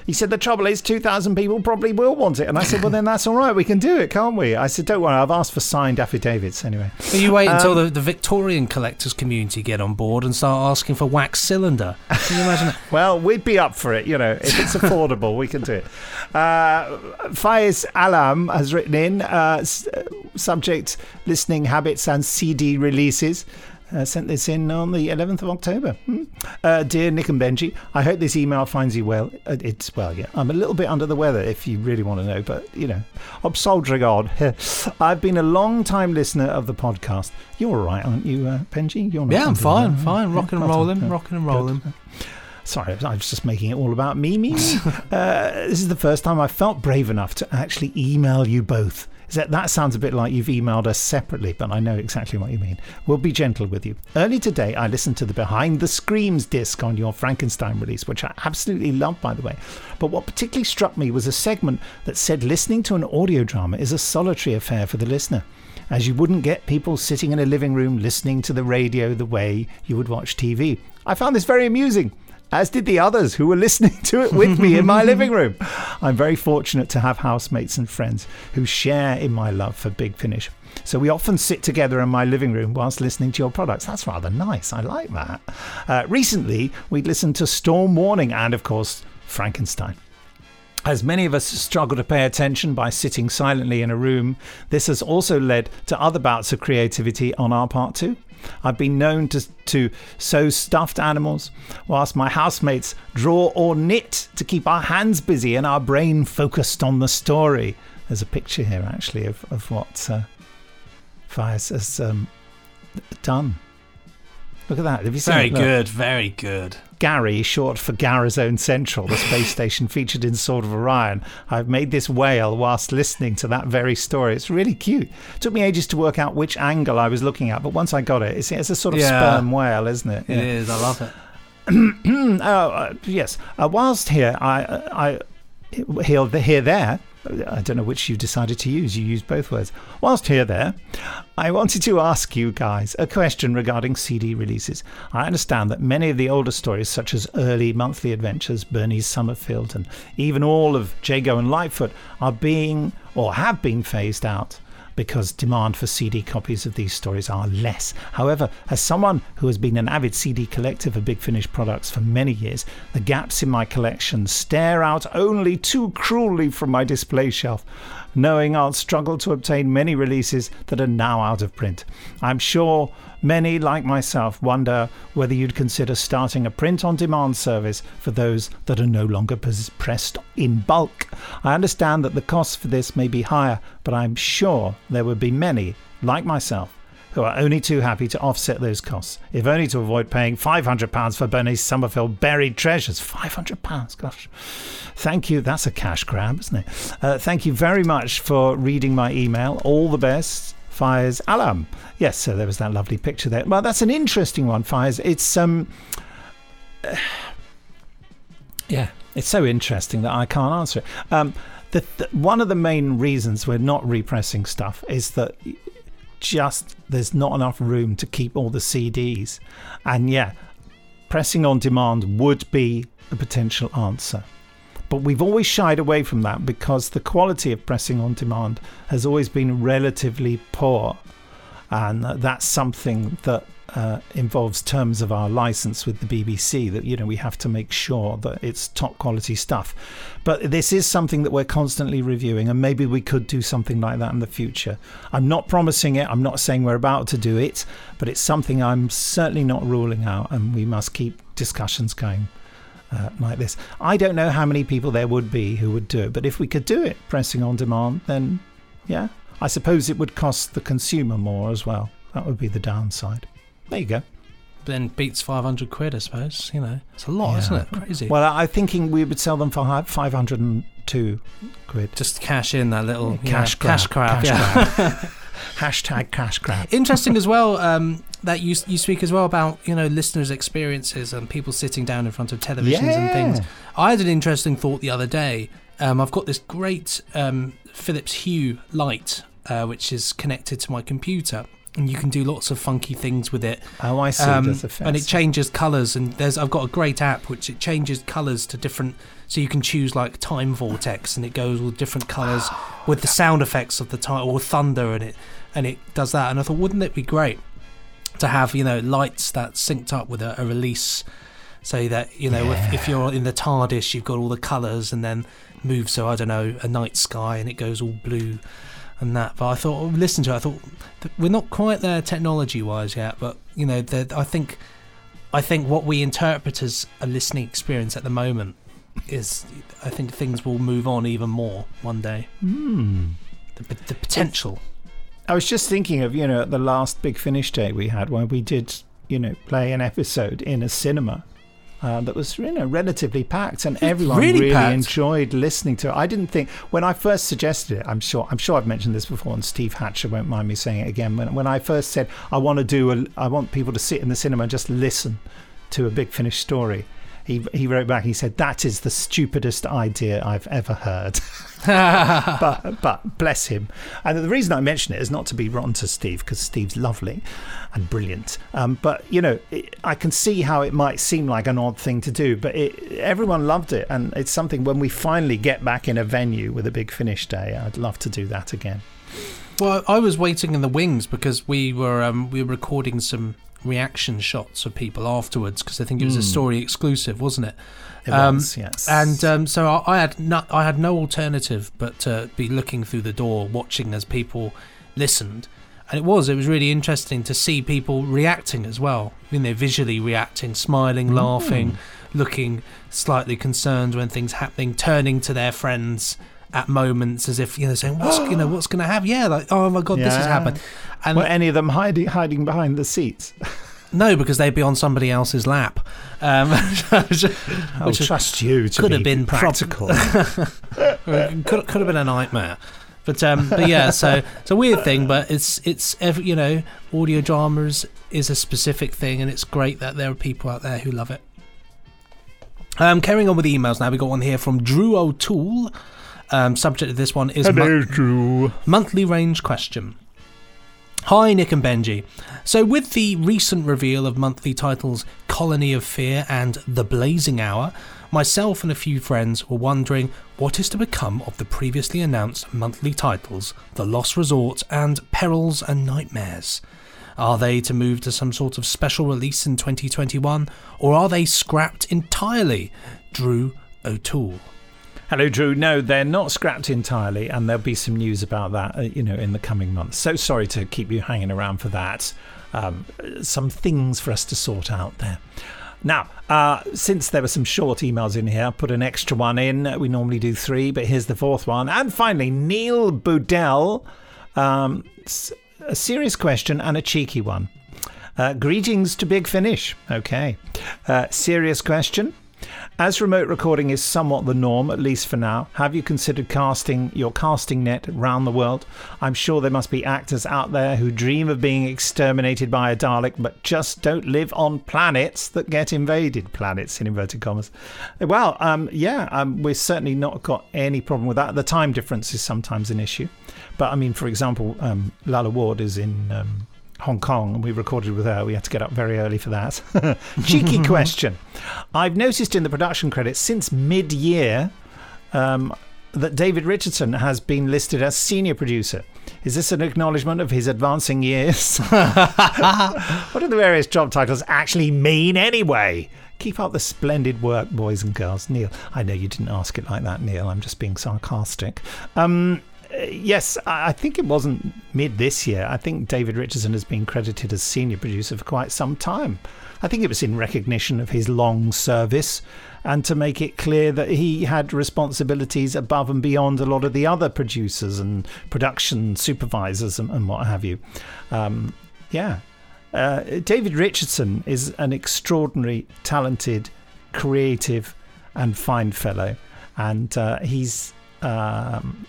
He said, the trouble is 2,000 people probably will want it. And I said, well, then that's all right. We can do it, can't we? I said, don't worry, I've asked for signed affidavits anyway. Will you wait until Um, the, the Victorian collectors community get on board and start asking for wax cylinder? Can you imagine that? Well, we'd be up for it, you know. If it's affordable, we can do it. Uh, Faiz Alam has written in uh, uh, subject listening habits and CD releases. Uh, sent this in on the 11th of October. Hmm. Uh, dear Nick and Benji, I hope this email finds you well. Uh, it's well, yeah. I'm a little bit under the weather, if you really want to know, but you know, I'm soldiering on. I've been a long time listener of the podcast. You're all right, aren't you, uh, Benji? You're not Yeah, I'm fine, weather. fine. Yeah, Rocking and well done. rolling, Yeah. rocking and Good. rolling. Sorry, I was just making it all about me, me. me. uh, this is the first time I felt brave enough to actually email you both. That sounds a bit like you've emailed us separately, but I know exactly what you mean. We'll be gentle with you. Early today, I listened to the Behind the Screams disc on your Frankenstein release, which I absolutely love, by the way. But what particularly struck me was a segment that said listening to an audio drama is a solitary affair for the listener as you wouldn't get people sitting in a living room listening to the radio the way you would watch TV. I found this very amusing, as did the others who were listening to it with me in my living room. I'm very fortunate to have housemates and friends who share in my love for Big Finish. So we often sit together in my living room whilst listening to your products. That's rather nice. I like that. Uh, recently, we'd listened to Storm Warning and, of course, Frankenstein. As many of us struggle to pay attention by sitting silently in a room, this has also led to other bouts of creativity on our part too. I've been known to, to sew stuffed animals, whilst my housemates draw or knit to keep our hands busy and our brain focused on the story. There's a picture here, actually, of, of what uh, Faiz has um, done. Look at that. Have you seen Very it? Good, very good. Gary, short for Garazone Central, the space station featured in Sword of Orion. I've made this whale whilst listening to that very story. It's really cute. It took me ages to work out which angle I was looking at, but once I got it, it's, it's a sort of Yeah. sperm whale, isn't it? It is. I love it. oh, uh, yes. Uh, whilst here, I, I, here, here, there. I don't know which you decided to use. You used both words. Whilst here, there, I wanted to ask you guys a question regarding CD releases. I understand that many of the older stories, such as early monthly adventures, Bernice Summerfield, and even all of Jago and Lightfoot, are being or have been phased out because demand for CD copies of these stories are less. However, as someone who has been an avid CD collector for Big Finish products for many years, the gaps in my collection stare out only too cruelly from my display shelf, knowing I'll struggle to obtain many releases that are now out of print. I'm sure many, like myself, wonder whether you'd consider starting a print on demand service for those that are no longer pressed in bulk. I understand that the costs for this may be higher, but I'm sure there would be many, like myself, who are only too happy to offset those costs, if only to avoid paying £500 for Bernice Summerfield buried treasures. £500, gosh. Thank you. That's a cash grab, isn't it? Uh, thank you very much for reading my email. All the best. Faiz Alam. Yes, so there was that lovely picture there. Well, that's an interesting one, Fires. It's um yeah, it's so interesting that I can't answer it. Um, the, the, one of the main reasons we're not repressing stuff is that just there's not enough room to keep all the CDs, and yeah, pressing on demand would be a potential answer. But we've always shied away from that because the quality of pressing on demand has always been relatively poor. And that's something that uh, involves terms of our license with the BBC that, you know, we have to make sure that it's top quality stuff. But this is something that we're constantly reviewing, and maybe we could do something like that in the future. I'm not promising it, I'm not saying we're about to do it, but it's something I'm certainly not ruling out, and we must keep discussions going uh, like this. I don't know how many people there would be who would do it, but if we could do it pressing on demand, then yeah, I suppose it would cost the consumer more as well. That would be the downside. There you go. Then beats 500 quid, I suppose. You know, it's a lot, Yeah. isn't it? Crazy. Well, I'm thinking we would sell them for 502 quid. Just cash in that little yeah, cash grab. cash grab. Cash yeah. Hashtag cash grab. Interesting as well um, that you you speak as well about you know listeners' experiences and people sitting down in front of televisions and things. I had an interesting thought the other day. Um, I've got this great um, Philips Hue light uh, which is connected to my computer. And you can do lots of funky things with it. Oh, I see. Um, and it changes colours. And there's I've got a great app which it changes colours to different. So you can choose like time vortex, and it goes with different colours with the sound effects of the time or thunder, and it and it does that. And I thought, wouldn't it be great to have you know lights that synced up with a, a release, so that you know if, if you're in the TARDIS, you've got all the colours, and then move. So I don't know a night sky, and it goes all blue and that. But I thought, listen to it. I thought we're not quite there technology wise yet, but you know, the, I think, I think what we interpret as a listening experience at the moment is, I think things will move on even more one day. Hmm. The, the potential. I was just thinking of, you know, the last Big Finish Day we had where we did, you know, play an episode in a cinema. Uh, that was you know relatively packed and everyone Really really, enjoyed listening to it. I didn't think when I first suggested it. I'm sure I'm sure I've mentioned this before, and Steve Hatcher won't mind me saying it again. When when I first said I want to do a, I want people to sit in the cinema and just listen to a Big Finish story. He he wrote back. He said that is the stupidest idea I've ever heard. but but bless him. And the reason I mention it is not to be rotten to Steve because Steve's lovely and brilliant. Um, but you know, it, I can see how it might seem like an odd thing to do, but it, everyone loved it, and it's something when we finally get back in a venue with a big finish day, I'd love to do that again. Well, I was waiting in the wings because we were um, we were recording some reaction shots of people afterwards because I think it was a Hmm. story exclusive, wasn't it? It Um, was, yes. And um, so I, I had no, I had no alternative but to be looking through the door, watching as people listened. And it was it was really interesting to see people reacting as well. You know, visually reacting, smiling, Mm. laughing, looking slightly concerned when things happening, turning to their friends at moments as if you know saying what's you know what's going to happen yeah like oh my god this has happened and Were any of them hiding hiding behind the seats? no because they'd be on somebody else's lap um, I'll trust you to could be have been practical. could, could have been a nightmare. But um, but yeah, so it's a weird thing, but it's it's every, you know audio dramas is a specific thing, and it's great that there are people out there who love it. Um, carrying on with the emails now, we got one here from Drew O'Toole. Um, subject of this one is Hello, Drew. monthly range question. Hi, Nick and Benji. So, with the recent reveal of monthly titles Colony of Fear and The Blazing Hour, myself and a few friends were wondering what is to become of the previously announced monthly titles The Lost Resort and Perils and Nightmares. Are they to move to some sort of special release in 2021, or are they scrapped entirely? Drew O'Toole. Hello, Drew. No, they're not scrapped entirely, and there'll be some news about that, uh, you know, in the coming months. So sorry to keep you hanging around for that. Um, some things for us to sort out there. Now, uh, since there were some short emails in here, I put an extra one in. We normally do three, but here's the fourth one. And finally, Neil Boudel. Um, a serious question and a cheeky one. Uh, greetings to Big Finish. Okay. Uh, serious question. As remote recording is somewhat the norm, at least for now, have you considered casting your casting net round the world? I'm sure there must be actors out there who dream of being exterminated by a Dalek, but just don't live on planets that get invaded. Planets in inverted commas. Well, um, yeah, um, we've certainly not got any problem with that. The time difference is sometimes an issue, but I mean, for example, um, Lalla Ward is in. Um, Hong Kong, and we recorded with her. We had to get up very early for that. Cheeky question. I've noticed in the production credits since mid year um, that David Richardson has been listed as senior producer. Is this an acknowledgement of his advancing years? what do the various job titles actually mean anyway? Keep up the splendid work, boys and girls. Neil, I know you didn't ask it like that, Neil. I'm just being sarcastic. Um, yes, I think it wasn't mid this year. I think David Richardson has been credited as senior producer for quite some time. I think it was in recognition of his long service and to make it clear that he had responsibilities above and beyond a lot of the other producers and production supervisors and, and what have you. Um, yeah. Uh, David Richardson is an extraordinary, talented, creative, and fine fellow. And uh, he's. Um,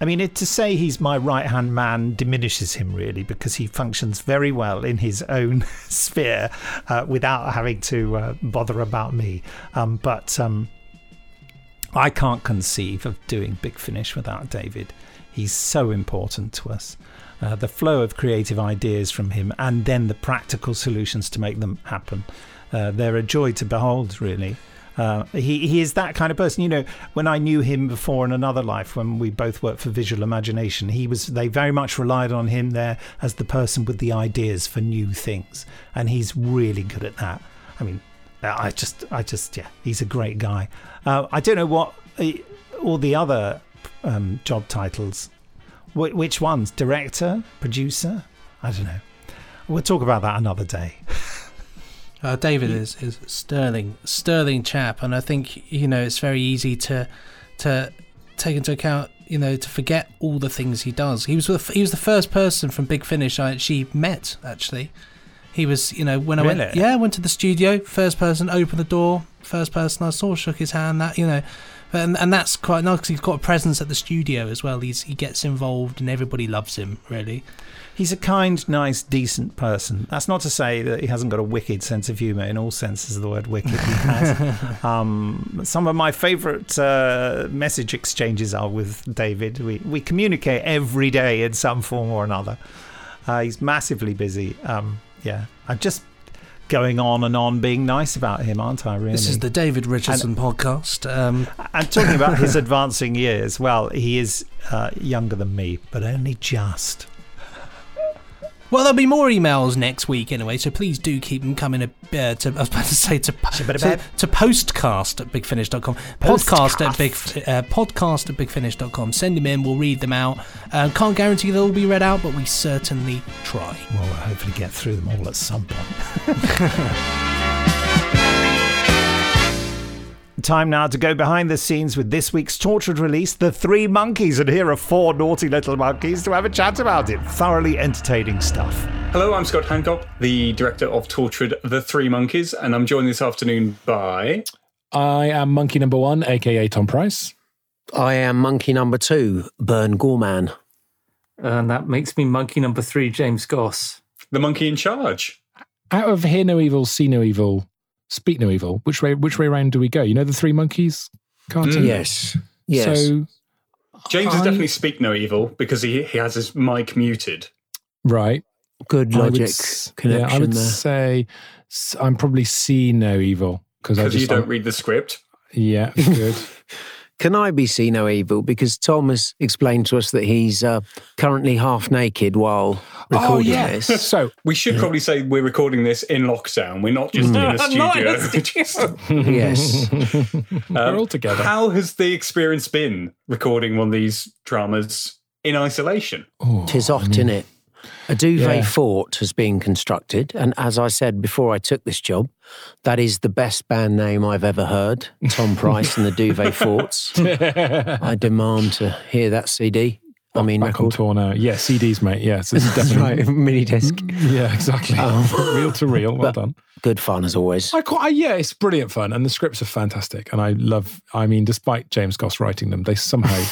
I mean, it, to say he's my right hand man diminishes him really because he functions very well in his own sphere uh, without having to uh, bother about me. Um, but um, I can't conceive of doing Big Finish without David. He's so important to us. Uh, the flow of creative ideas from him and then the practical solutions to make them happen. Uh, they're a joy to behold, really. Uh, he he is that kind of person. You know, when I knew him before in another life, when we both worked for Visual Imagination, he was. They very much relied on him there as the person with the ideas for new things, and he's really good at that. I mean, I just, I just, yeah, he's a great guy. Uh, I don't know what uh, all the other um, job titles. Wh- which ones? Director, producer? I don't know. We'll talk about that another day. Uh, David is is sterling, sterling chap, and I think you know it's very easy to to take into account, you know, to forget all the things he does. He was the, he was the first person from Big Finish I actually met. Actually, he was you know when I went yeah I went to the studio, first person opened the door, first person I saw shook his hand. That you know. And, and that's quite nice because he's got a presence at the studio as well. He's he gets involved and everybody loves him. Really, He's a kind, nice, decent person. That's not to say that he hasn't got a wicked sense of humour in all senses of the word wicked. He has. um, some of my favourite uh, message exchanges are with David. We, we communicate every day in some form or another. Uh, he's massively busy. Um, yeah, I'm just going on and on being nice about him, aren't I, really? this is the David Richardson podcast. Um, And talking about his advancing years, well, he is uh, younger than me, but only just. Well, there'll be more emails next week anyway, so please do keep them coming. Uh, to I was about to say to to, to postcast at bigfinish.com. Podcast at big uh, podcast at bigfinish.com. Send them in. We'll read them out. Uh, can't guarantee they'll all be read out, but we certainly try. Well, we'll hopefully get through them all at some point. Time now to go behind the scenes with this week's Torchwood release, The Three Monkeys, and here are four naughty little monkeys to have a chat about it. Thoroughly entertaining stuff. Hello, I'm Scott Handcock, the director of Torchwood The Three Monkeys, and I'm joined this afternoon by. I am monkey number one, aka Tom Price. I am monkey number two, Burn Gorman. And that makes me monkey number three, James Goss. The monkey in charge. Out of Hear No Evil, See No Evil, Speak No Evil, which way which way around do we go? You know the Three Monkeys cartoon? Mm. Yes. Yes. So James I- is definitely speak no evil because he, he has his mic muted. Right. Good I would logic connection Yeah, I would there. say I'm probably see no evil because I just you don't I'm- read the script. Yeah, good. Can I be see no evil? Because Tom has explained to us that he's uh, currently half naked while Oh, recording this. so we should probably say we're recording this in lockdown. We're not just in a studio. In a studio. yes. Um, we're all together. How has the experience been recording one of these dramas in isolation? Tis hot, isn't it? A duvet Yeah. fort has been constructed, and as I said before I took this job, that is the best band name I've ever heard. Tom Price and the Duvet Forts. I demand to hear that CD. I mean, Back on record. tour now. Yeah, CDs, mate. Is That's definitely right, mini disc. Yeah, exactly. Um, real to real. Well done. Good fun as always. I quite, I, yeah, it's brilliant fun, and the scripts are fantastic. And I love. I mean, despite James Goss writing them, they somehow,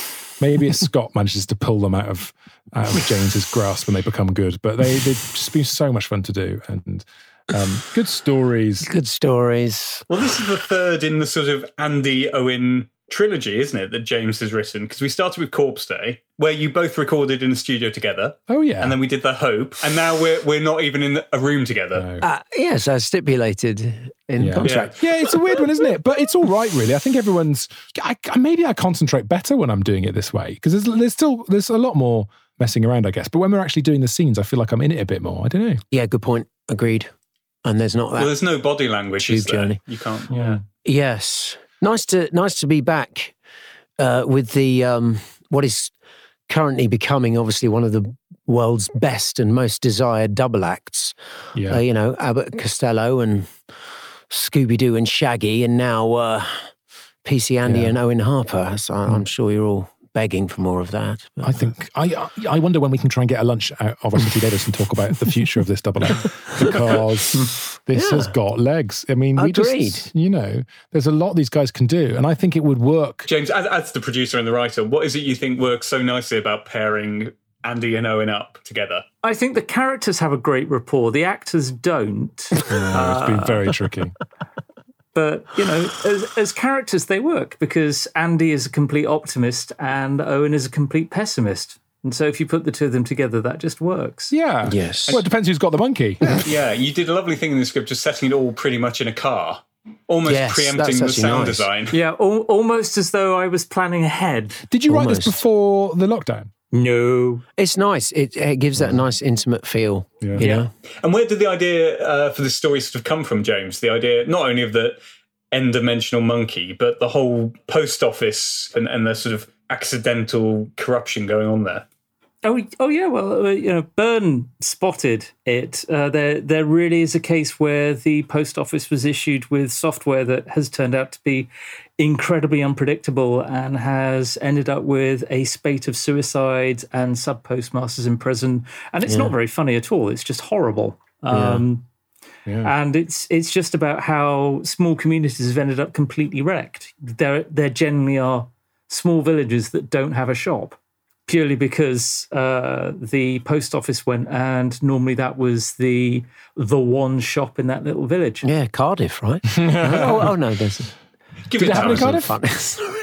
maybe it's Scott manages to pull them out of out of James's grasp when they become good. But they they've just been so much fun to do, and um, good stories. Good stories. Well, this is the third in the sort of Andy Owen trilogy, isn't it, that James has written? Because we started with Corpse Day, where you both recorded in a studio together. Oh yeah, And then we did The Hope, and now we're we're not even in a room together. Uh, yes, as stipulated in Yeah. contract. Yeah, it's a weird one, isn't it? But it's all right, really. I think everyone's. I, I- maybe I concentrate better when I'm doing it this way because there's, there's still there's a lot more messing around, I guess. But when we're actually doing the scenes, I feel like I'm in it a bit more. I don't know. Yeah, good point. Agreed. And there's not that. Well, there's no body language, is Tube there? journey. You can't. Yeah. Yes, nice to nice to be back uh, with the um, what is currently becoming obviously one of the world's best and most desired double acts. Yeah. Uh, you know, Abbott Costello and Scooby Doo and Shaggy, and now uh, PC Andy Yeah. and Owen Harper. So I'm sure you're all begging for more of that. I think I I wonder when we can try and get a lunch out of City Davis and talk about the future of this double act because this has got legs. I mean, we Agreed. just you know, there's a lot these guys can do, and I think it would work. James, as, as the producer and the writer, what is it you think works so nicely about pairing Andy and Owen up together? I think the characters have a great rapport. The actors don't. Yeah, it's been very tricky. But, you know, as, as characters, they work because Andy is a complete optimist and Owen is a complete pessimist. And so if you put the two of them together, that just works. Yeah. Yes. Well, it depends who's got the monkey. yeah, you did a lovely thing in the script, just setting it all pretty much in a car, almost Yes, preempting the sound nice. design. Yeah, al- almost as though I was planning ahead. Did you write this before the lockdown? No. It's nice. It, it gives that nice intimate feel. Yeah. You know. And where did the idea uh, for this story sort of come from, James? The idea not only of the n-dimensional monkey, but the whole post office and, and the sort of accidental corruption going on there. Oh, oh yeah. Well, uh, you know, Burn spotted it. Uh, there, there really is a case where the post office was issued with software that has turned out to be incredibly unpredictable and has ended up with a spate of suicides and sub postmasters in prison. And it's Yeah. not very funny at all. It's just horrible. Um, And it's it's just about how small communities have ended up completely wrecked. There there generally are small villages that don't have a shop purely because uh, the post office went, and normally that was the the one shop in that little village. Yeah, Cardiff, right? oh, oh no, there's. Give Did it it happen in. Cardiff? Funny.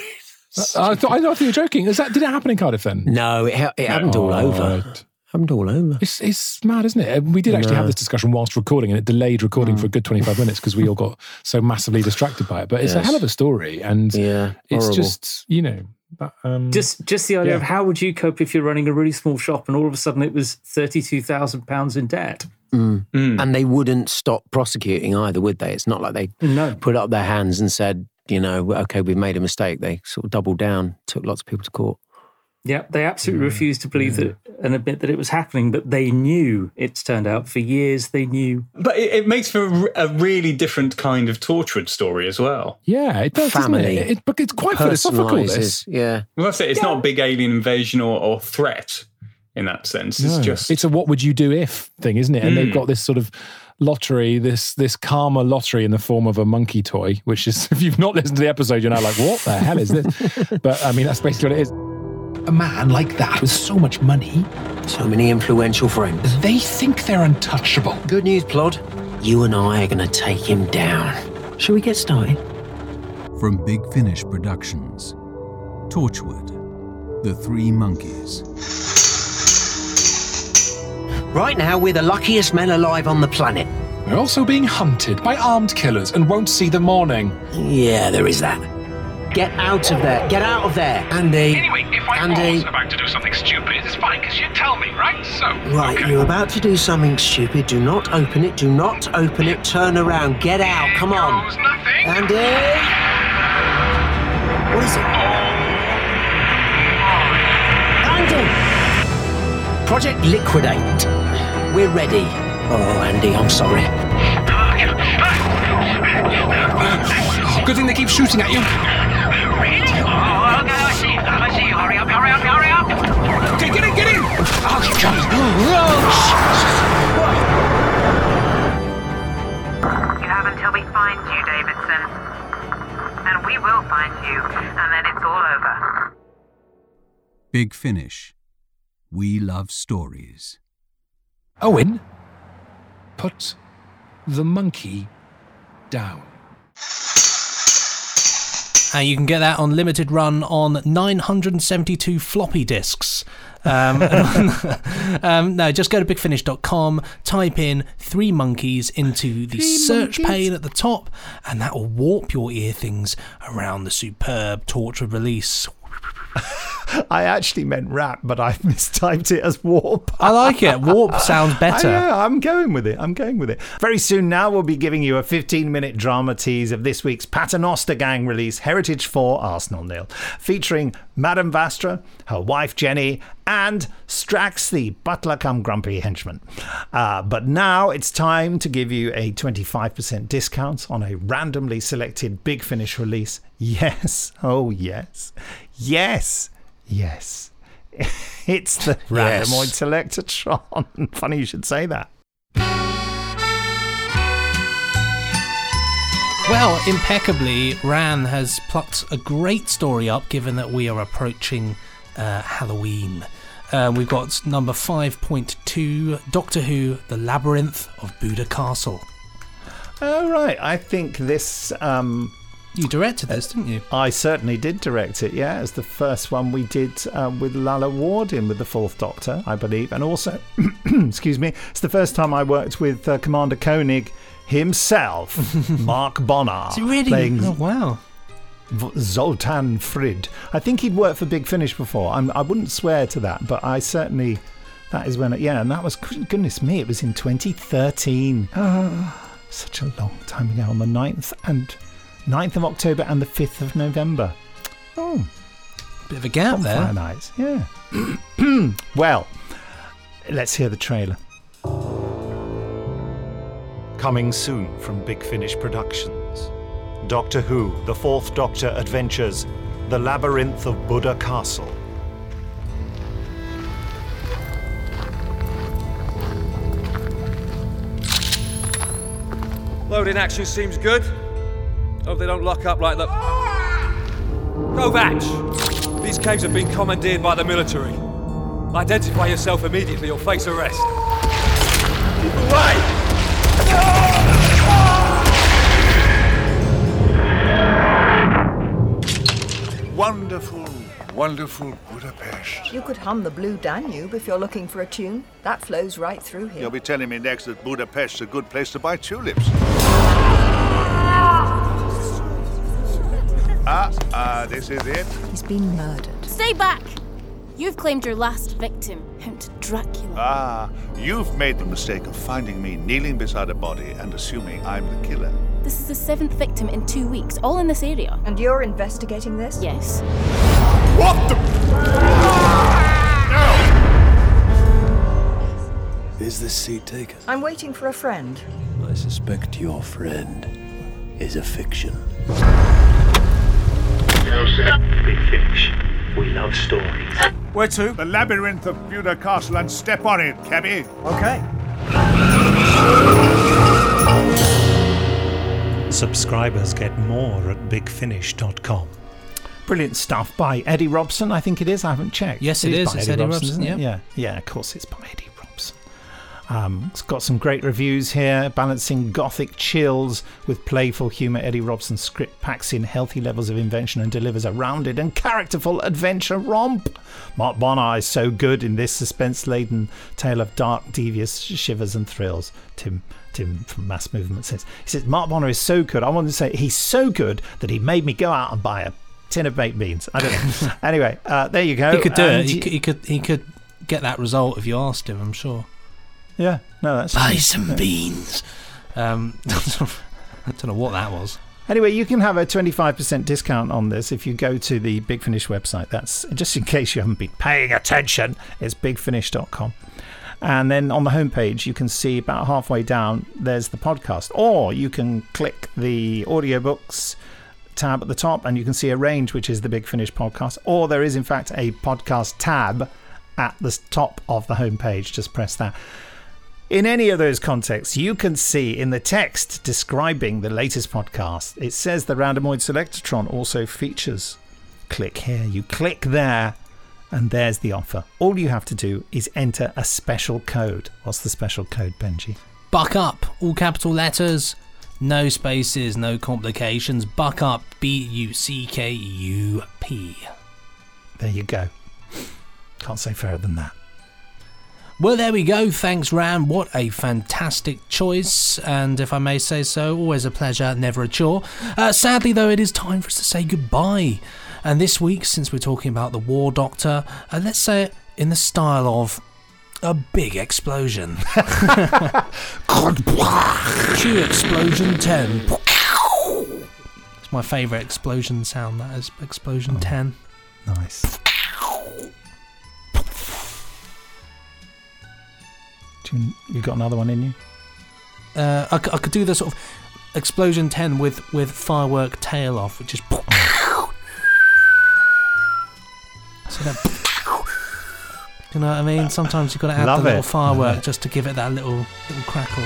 I thought, I thought you were joking. Is that did it happen in Cardiff then? No, it, ha- it happened all over. Right. Happened all over. It's it's mad, isn't it? We did actually have this discussion whilst recording, and it delayed recording for a good twenty five minutes because we all got so massively distracted by it. But it's a hell of a story, and Yeah, it's horrible. just you know That, um, Just just the idea yeah. of how would you cope if you're running a really small shop and all of a sudden it was thirty two thousand pounds in debt? Mm. And they wouldn't stop prosecuting either, would they? It's not like they No. put up their hands and said, you know, okay, we've made a mistake. They sort of doubled down, took lots of people to court. Yeah, they absolutely refused to believe that and admit that it was happening, but they knew it's turned out for years. They knew. But it, it makes for a a really different kind of Torchwood story as well. Yeah, it does. doesn't Family. It? It- but it's quite philosophical. This. Yeah. Well, that's it. It's not a big alien invasion or, or threat in that sense. It's No. just it's a what would you do if thing, isn't it? And they've Mm. got this sort of lottery, this this karma lottery in the form of a monkey toy, which is if you've not listened to the episode, you're now like, what the hell is this? but I mean, that's basically what it is. A man like that with so much money, So many influential friends. they think they're untouchable. Good news, Plod. You and I are going to take him down. Shall we get started? From Big Finish Productions, Torchwood, The Three Monkeys. Right now, we're the luckiest men alive on the planet. We're also being hunted by armed killers and won't see the morning. Yeah, there is that. Get out of there. Get out of there. Andy. Anyway, if I Andy. was about to do something stupid, it's fine because you tell me, right? So, Right, okay. you're about to do something stupid. Do not open it. Do not open it. Turn around. Get out. Come on. Goes nothing. Andy! What is it? Oh, Andy! Project Liquidate. We're ready. Oh, Andy, I'm sorry. Oh, good thing they keep shooting at you. Really? Oh, okay, I see. I see. Hurry up, hurry up, hurry up. Okay, get in, get in. Oh, You have until we find you, Davidson. And we will find you, and then it's all over. Big Finish. We love stories. Owen, put the monkey down. And you can get that on limited run on 972 floppy disks. Um, um, no, just go to bigfinish.com, type in Three Monkeys into the Three search monkeys. pane at the top, and that will warp your ear things around the superb Torchwood release. I actually meant rap, but I mistyped it as warp. I like it. Warp sounds better. I, yeah, I'm going with it. I'm going with it. Very soon now, we'll be giving you a 15 minute drama tease of this week's Paternoster Gang release, Heritage 4 Arsenal Nil, featuring Madame Vastra, her wife Jenny, and Strax, the butler come grumpy henchman. Uh, but now it's time to give you a 25% discount on a randomly selected Big Finish release. Yes. Oh, yes. Yes. Yes. It's the Yes. Randomoid Selectatron. Funny you should say that. Well, impeccably, Ran has plucked a great story up given that we are approaching uh, Halloween. Uh, we've got number 5.2 Doctor Who The Labyrinth of Buda Castle. Oh, right. I think this. Um, you directed this, didn't you? I certainly did direct it, yeah. It's the first one we did uh, with Lalla Ward in with the Fourth Doctor, I believe. And also, excuse me, it's the first time I worked with uh, Commander Koenig himself, Mark Bonnar. Really? Playing Oh, wow. V- Zoltan Frid. I think he'd worked for Big Finish before. I'm, I wouldn't swear to that, but I certainly. That is when, it, yeah, and that was, goodness me, it was in 2013. Ah, such a long time ago on the 9th and 9th of October and the 5th of November. Oh, Bit of a gap there. Bonfire nights, yeah. well, let's hear the trailer. Coming soon from Big Finish Productions. Doctor Who, The Fourth Doctor Adventures, The Labyrinth of Buda Castle. Loading action seems good. Hope they don't lock up like the. Kovacs! These caves have been commandeered by the military. Identify yourself immediately or face arrest. Keep away! Wonderful, wonderful Budapest. You could hum the Blue Danube if you're looking for a tune. That flows right through here. You'll be telling me next that Budapest's a good place to buy tulips. Ah, ah, this is it. He's been murdered. Stay back! You've claimed your last victim, Count Dracula. Ah, you've made the mistake of finding me kneeling beside a body and assuming I'm the killer. This is the seventh victim in two weeks, all in this area. And you're investigating this? Yes. What the? Is this seat taken? I'm waiting for a friend. I suspect your friend is a fiction. Big Finish. We love stories. Where to? The labyrinth of Buda Castle and step on it, cabby. Okay. Subscribers get more at bigfinish.com. Brilliant stuff by Eddie Robson, I think it is. I haven't checked. Yes, it is. is. by It's Eddie Robson, isn't it? yeah. Yeah, yeah, of course it's by Eddie Robson. Um, it's got some great reviews here, balancing gothic chills with playful humour. Eddie Robson's script packs in healthy levels of invention and delivers a rounded and characterful adventure romp. Mark Bonnar is so good in this suspense-laden tale of dark, devious shivers and thrills. Tim Tim from Mass Movement says he says Mark Bonnar is so good. I want to say he's so good that he made me go out and buy a tin of baked beans. I don't know. anyway, uh, there you go. He could do And it. He he could. He could get that result if you asked him. I'm sure. Yeah, no, that's Buy some beans. Um, I don't know what that was. Anyway, you can have a 25% discount on this if you go to the Big Finish website. That's just in case you haven't been paying attention. It's bigfinish.com. And then on the homepage, you can see about halfway down, there's the podcast. Or you can click the audiobooks tab at the top and you can see a range, which is the Big Finish podcast. Or there is, in fact, a podcast tab at the top of the homepage. Just press that. In any of those contexts, you can see in the text describing the latest podcast, it says the Randomoid Selectron also features. Click here. You click there, and there's the offer. All you have to do is enter a special code. What's the special code, Benji? Buck up, all capital letters, no spaces, no complications. Buck up, B U C K U P. There you go. Can't say fairer than that. Well, there we go. Thanks, Ram. What a fantastic choice. And if I may say so, always a pleasure, never a chore. Uh, sadly, though, it is time for us to say goodbye. And this week, since we're talking about the War Doctor, uh, let's say it in the style of a big explosion. Cue explosion 10. It's my favourite explosion sound, that is explosion 10. Nice. You, you got another one in you? Uh, I, c- I could do the sort of explosion 10 with, with firework tail off, which is. So that, you know what I mean? Sometimes you've got to add Love the little it. firework just to give it that little little crackle.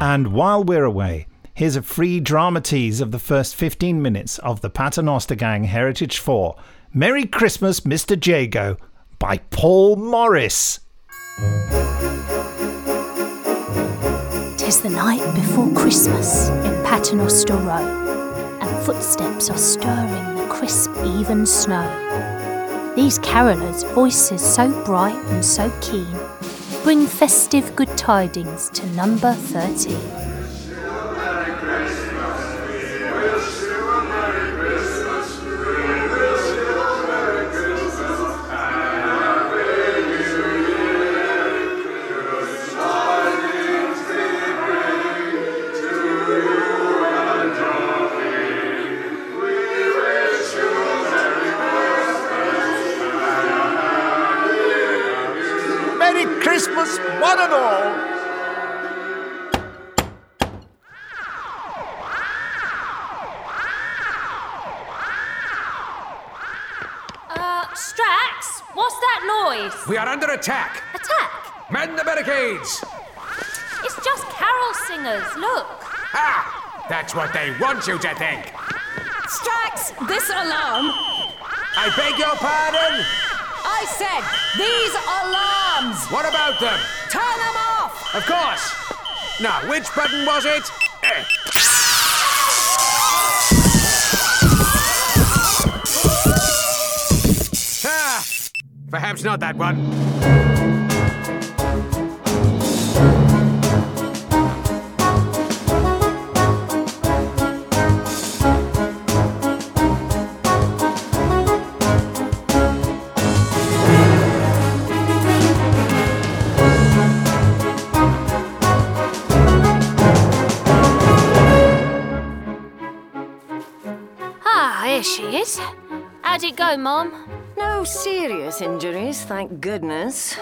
And while we're away, here's a free drama tease of the first 15 minutes of the Paternoster Gang Heritage 4 Merry Christmas, Mr. Jago by Paul Morris. Tis the night before Christmas in Paternoster Row, and footsteps are stirring the crisp, even snow. These carolers' voices so bright and so keen bring festive good tidings to number 13. Christmas, one and all! Uh, Strax, what's that noise? We are under attack. Attack! Mend the barricades. It's just carol singers, look. Ah, that's what they want you to think. Strax, this alarm. I beg your pardon. I said these alarms. What about them? Turn them off. Of course. Now, which button was it? Eh. Ah, perhaps not that one. Injuries, thank goodness.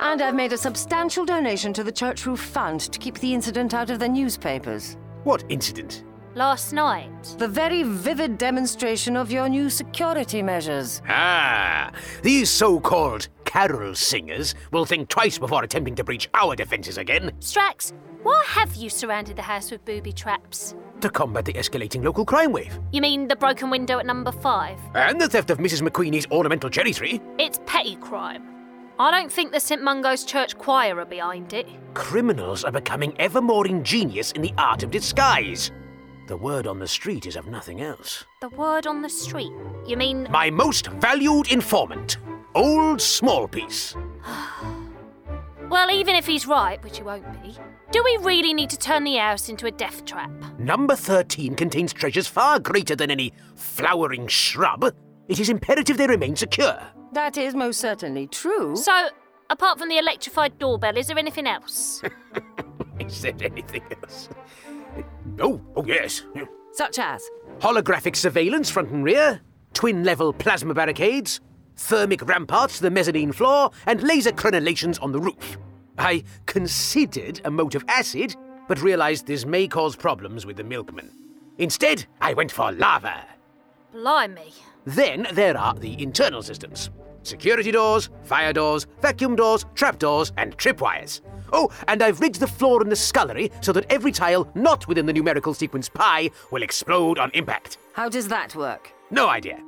And I've made a substantial donation to the Church Roof Fund to keep the incident out of the newspapers. What incident? Last night. The very vivid demonstration of your new security measures. Ah, these so called carol singers will think twice before attempting to breach our defences again Strax, why have you surrounded the house with booby traps? To combat the escalating local crime wave. You mean the broken window at number five? And the theft of Mrs. McQueenie's ornamental cherry tree. It's petty crime. I don't think the St Mungo's Church Choir are behind it. Criminals are becoming ever more ingenious in the art of disguise. The word on the street is of nothing else. The word on the street. You mean. My most valued informant, Old Smallpiece. Well, even if he's right, which he won't be, do we really need to turn the house into a death trap? Number 13 contains treasures far greater than any flowering shrub. It is imperative they remain secure. That is most certainly true. So, apart from the electrified doorbell, is there anything else? Is there anything else? Oh, oh yes. Such as? Holographic surveillance front and rear, twin level plasma barricades, thermic ramparts to the mezzanine floor, and laser crenellations on the roof. I considered a moat of acid, but realized this may cause problems with the milkman. Instead, I went for lava. Blimey. Then there are the internal systems security doors, fire doors, vacuum doors, trapdoors, and tripwires. Oh, and I've rigged the floor in the scullery so that every tile not within the numerical sequence pi will explode on impact. How does that work? No idea.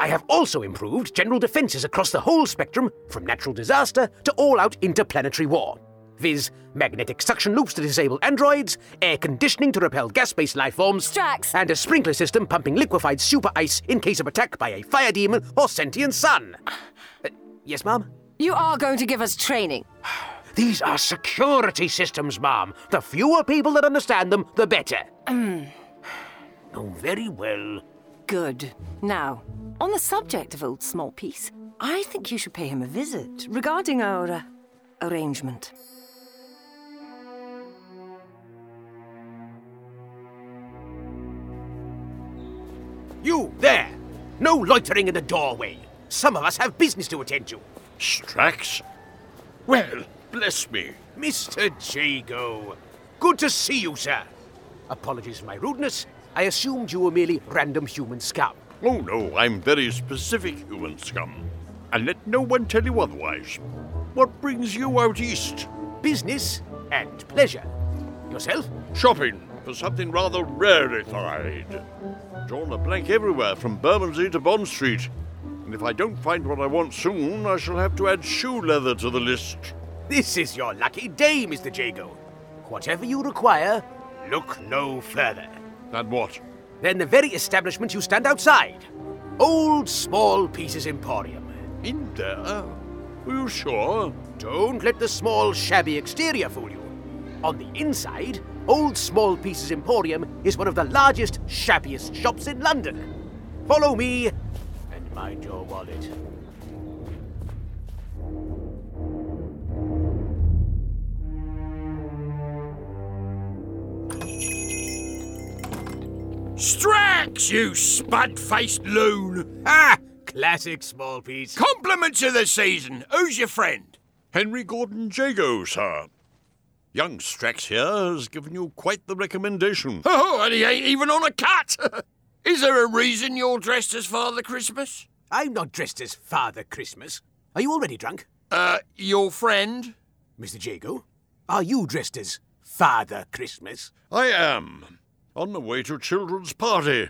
I have also improved general defenses across the whole spectrum, from natural disaster to all out interplanetary war. Viz. magnetic suction loops to disable androids, air conditioning to repel gas based life forms, Strax. and a sprinkler system pumping liquefied super ice in case of attack by a fire demon or sentient sun. Uh, yes, ma'am? You are going to give us training. These are security systems, ma'am. The fewer people that understand them, the better. Mm, Oh, very well. Good. Now, on the subject of Old Smallpiece, I think you should pay him a visit regarding our uh, arrangement. You, there! No loitering in the doorway. Some of us have business to attend to. Strax? Well, bless me. Mr. Jago. Good to see you, sir. Apologies for my rudeness. I assumed you were merely random human scum. Oh no, I'm very specific human scum. And let no one tell you otherwise. What brings you out east? Business and pleasure. Yourself? Shopping for something rather rarefied. Drawn a blank everywhere from Bermondsey to Bond Street. And if I don't find what I want soon, I shall have to add shoe leather to the list. This is your lucky day, Mr. Jago. Whatever you require, look no further. And what? Then the very establishment you stand outside. Old Small Pieces Emporium. In there? Are you sure? Don't let the small, shabby exterior fool you. On the inside, Old Small Pieces Emporium is one of the largest, shabbiest shops in London. Follow me and mind your wallet. Strax, you spud faced loon! Ah! Classic small piece. Compliments of the season. Who's your friend? Henry Gordon Jago, sir. Young Strax here has given you quite the recommendation. Oh, and he ain't even on a cut! Is there a reason you're dressed as Father Christmas? I'm not dressed as Father Christmas. Are you already drunk? Uh, your friend? Mr. Jago, are you dressed as Father Christmas? I am. On the way to children's party.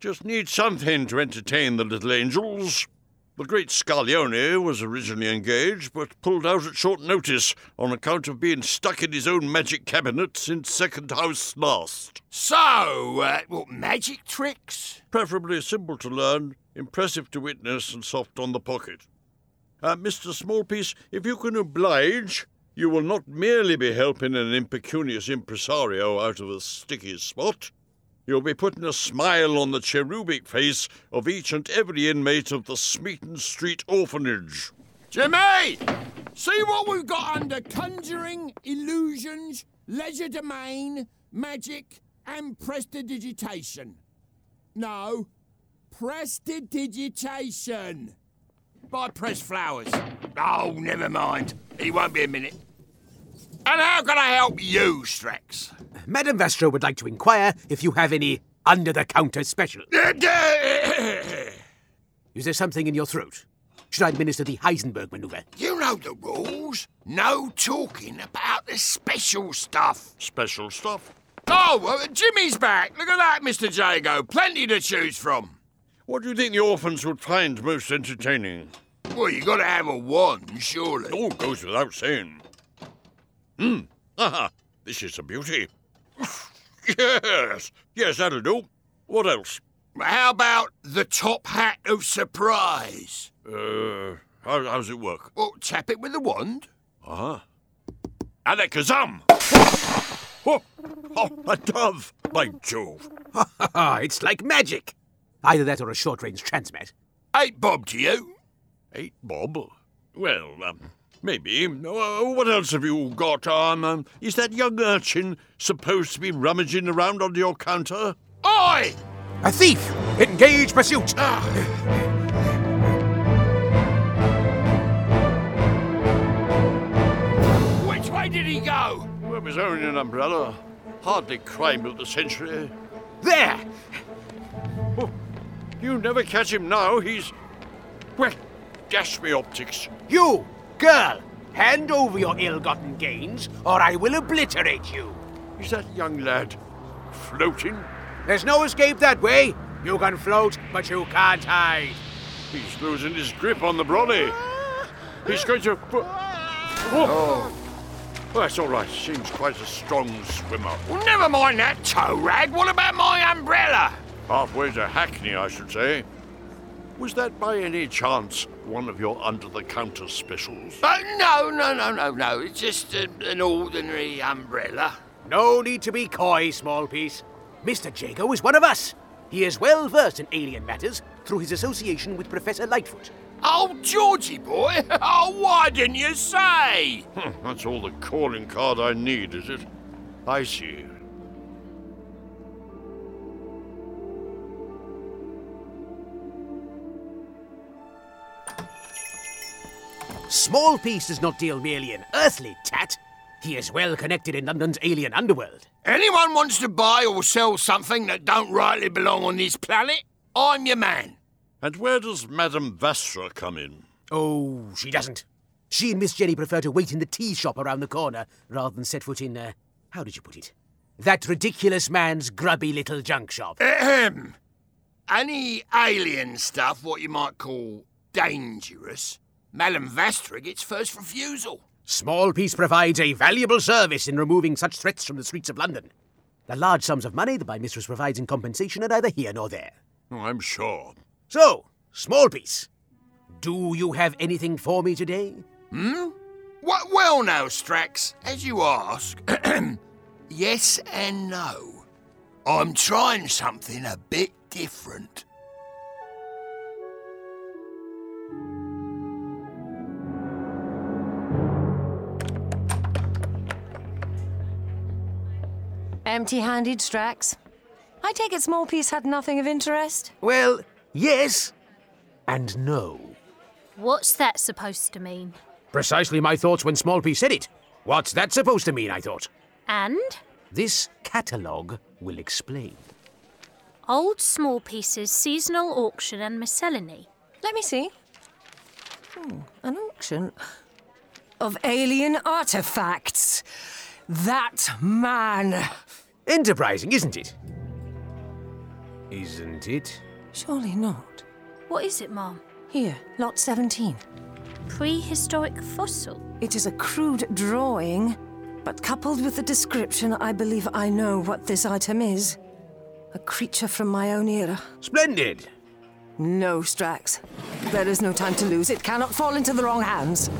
Just need something to entertain the little angels. The great Scaglione was originally engaged, but pulled out at short notice on account of being stuck in his own magic cabinet since second house last. So, uh, what, magic tricks? Preferably simple to learn, impressive to witness, and soft on the pocket. Uh, Mr. Smallpiece, if you can oblige, you will not merely be helping an impecunious impresario out of a sticky spot. You'll be putting a smile on the cherubic face of each and every inmate of the Smeaton Street Orphanage. Jimmy! See what we've got under conjuring, illusions, legerdemain, magic, and prestidigitation. No, Prestidigitation. By Press Flowers. Oh, never mind. He won't be a minute. And how can I help you, Strax? Madame Vastra would like to inquire if you have any under the counter special. Is there something in your throat? Should I administer the Heisenberg maneuver? You know the rules. No talking about the special stuff. Special stuff? Oh, uh, Jimmy's back. Look at that, Mr. Jago. Plenty to choose from. What do you think the orphans would find most entertaining? Well, you got to have a one, surely. All goes without saying. Hmm. Aha. This is a beauty. yes. Yes, that'll do. What else? How about the top hat of surprise? Uh, how, does it work? Well, tap it with the wand. Uh-huh. Alakazam! oh, oh, a dove! By Jove! it's like magic. Either that or a short-range transmat. Eight bob to you. Eight bob? Well, um, maybe. Uh, what else have you got? Um, um, is that young urchin supposed to be rummaging around under your counter? Oi! A thief! Engage pursuit! Which way did he go? Well, his own an umbrella. Hardly crime of the century. There! Oh, you never catch him now. He's. Well, me optics. You, girl, hand over your ill-gotten gains, or I will obliterate you. Is that young lad floating? There's no escape that way. You can float, but you can't hide. He's losing his grip on the brolly. He's going to. Oh. oh. Well, that's all right. Seems quite a strong swimmer. Well, never mind that tow rag. What about my umbrella? Halfway to Hackney, I should say. Was that by any chance one of your under the counter specials? Uh, no, no, no, no, no. It's just a, an ordinary umbrella. No need to be coy, small piece. Mr. Jago is one of us. He is well versed in alien matters through his association with Professor Lightfoot. Oh, Georgie boy! Oh, why didn't you say? That's all the calling card I need, is it? I see. Small Piece does not deal merely in earthly tat. He is well connected in London's alien underworld. Anyone wants to buy or sell something that don't rightly belong on this planet? I'm your man. And where does Madame Vastra come in? Oh, she doesn't. She and Miss Jenny prefer to wait in the tea shop around the corner rather than set foot in, uh, how did you put it? That ridiculous man's grubby little junk shop. Ahem. Any alien stuff, what you might call dangerous, Madame Vastra gets first refusal. Small Piece provides a valuable service in removing such threats from the streets of London. The large sums of money that my mistress provides in compensation are neither here nor there. Oh, I'm sure. So, Small Piece, do you have anything for me today? Hmm? What, well, now, Strax, as you ask, yes and no. I'm trying something a bit different. Empty handed, Strax. I take it Small Piece had nothing of interest? Well, yes and no. What's that supposed to mean? Precisely my thoughts when Small Piece said it. What's that supposed to mean, I thought? And? This catalogue will explain. Old small pieces, seasonal auction, and miscellany. Let me see. Hmm, an auction of alien artifacts. That man. Enterprising, isn't it? Isn't it? Surely not. What is it, Mom? Here, lot 17. Prehistoric fossil. It is a crude drawing, but coupled with the description, I believe I know what this item is. A creature from my own era. Splendid! No, Strax. There is no time to lose. It cannot fall into the wrong hands.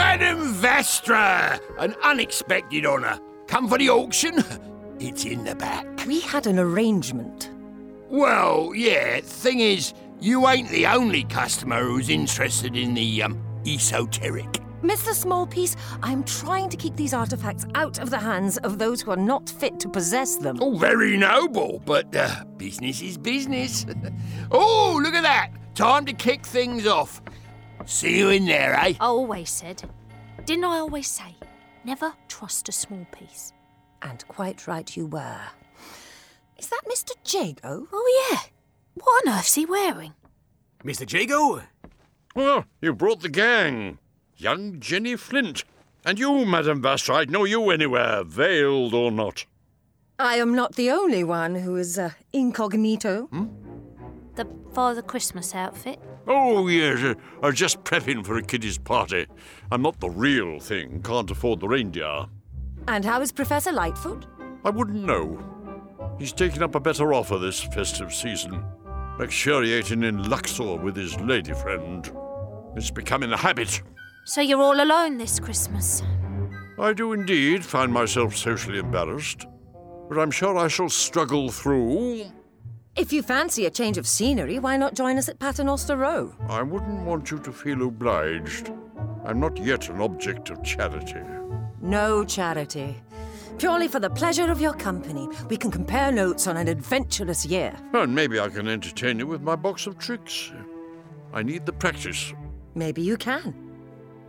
Madame Vastra! An unexpected honour. Come for the auction? It's in the back. We had an arrangement. Well, yeah, thing is, you ain't the only customer who's interested in the, um, esoteric. Mr. Smallpiece, I'm trying to keep these artifacts out of the hands of those who are not fit to possess them. Oh, very noble, but uh, business is business. oh, look at that! Time to kick things off. See you in there, eh? I always said. Didn't I always say? Never trust a small piece. And quite right you were. Is that Mr. Jago? Oh, yeah. What on earth's he wearing? Mr. Jago? Well, you brought the gang. Young Jenny Flint. And you, Madame Vastra, I'd know you anywhere, veiled or not. I am not the only one who is uh, incognito. The Father Christmas outfit? Oh, yes, uh, I'm just prepping for a kiddies' party. I'm not the real thing, can't afford the reindeer. And how is Professor Lightfoot? I wouldn't know. He's taken up a better offer this festive season, luxuriating in Luxor with his lady friend. It's becoming a habit. So you're all alone this Christmas? I do indeed find myself socially embarrassed, but I'm sure I shall struggle through. If you fancy a change of scenery, why not join us at Paternoster Row? I wouldn't want you to feel obliged. I'm not yet an object of charity. No charity. Purely for the pleasure of your company, we can compare notes on an adventurous year. And maybe I can entertain you with my box of tricks. I need the practice. Maybe you can.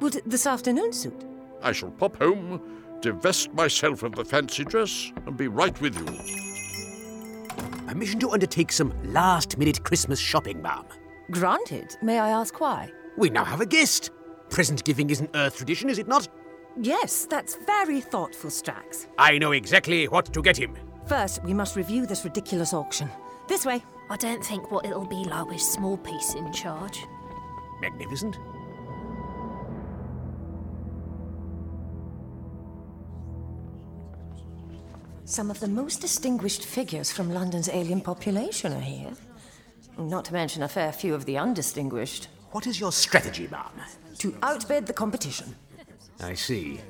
Would this afternoon suit? I shall pop home, divest myself of the fancy dress, and be right with you. Permission to undertake some last minute Christmas shopping, ma'am. Granted. May I ask why? We now have a guest. Present giving is an Earth tradition, is it not? Yes, that's very thoughtful, Strax. I know exactly what to get him. First, we must review this ridiculous auction. This way. I don't think what it'll be like with Small Piece in charge. Magnificent. Some of the most distinguished figures from London's alien population are here. Not to mention a fair few of the undistinguished. What is your strategy, ma'am? To outbid the competition. I see.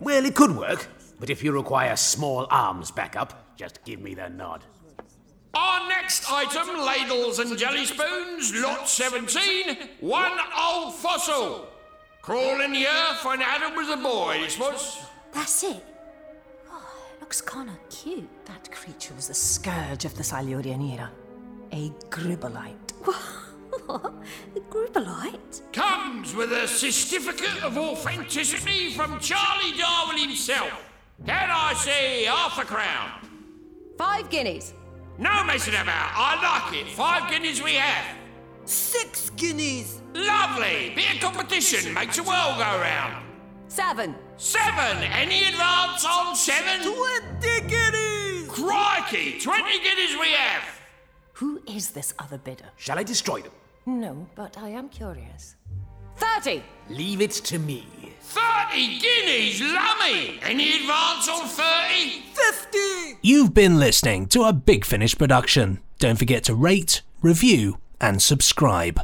Well, it could work, but if you require small arms backup, just give me the nod. Our next item, ladles and jelly spoons, lot 17, one old fossil. Crawling the earth when Adam was a boy, this was. That's it. It looks kind of cute. That creature was the scourge of the Silurian era. A gribbolite. What? A Grubelite? Comes with a certificate of authenticity from Charlie Darwin himself. Can I say half a crown? Five guineas. No messing about. I like it. Five guineas we have. Six guineas. Lovely. Bit of competition makes the world go round. Seven. Seven. Any advance on seven? Twenty guineas. Crikey. Twenty guineas we have. Who is this other bidder? Shall I destroy them? No, but I am curious. Thirty. Leave it to me. Thirty guineas, lummy. Any advance on thirty? Fifty. You've been listening to a Big Finish production. Don't forget to rate, review, and subscribe.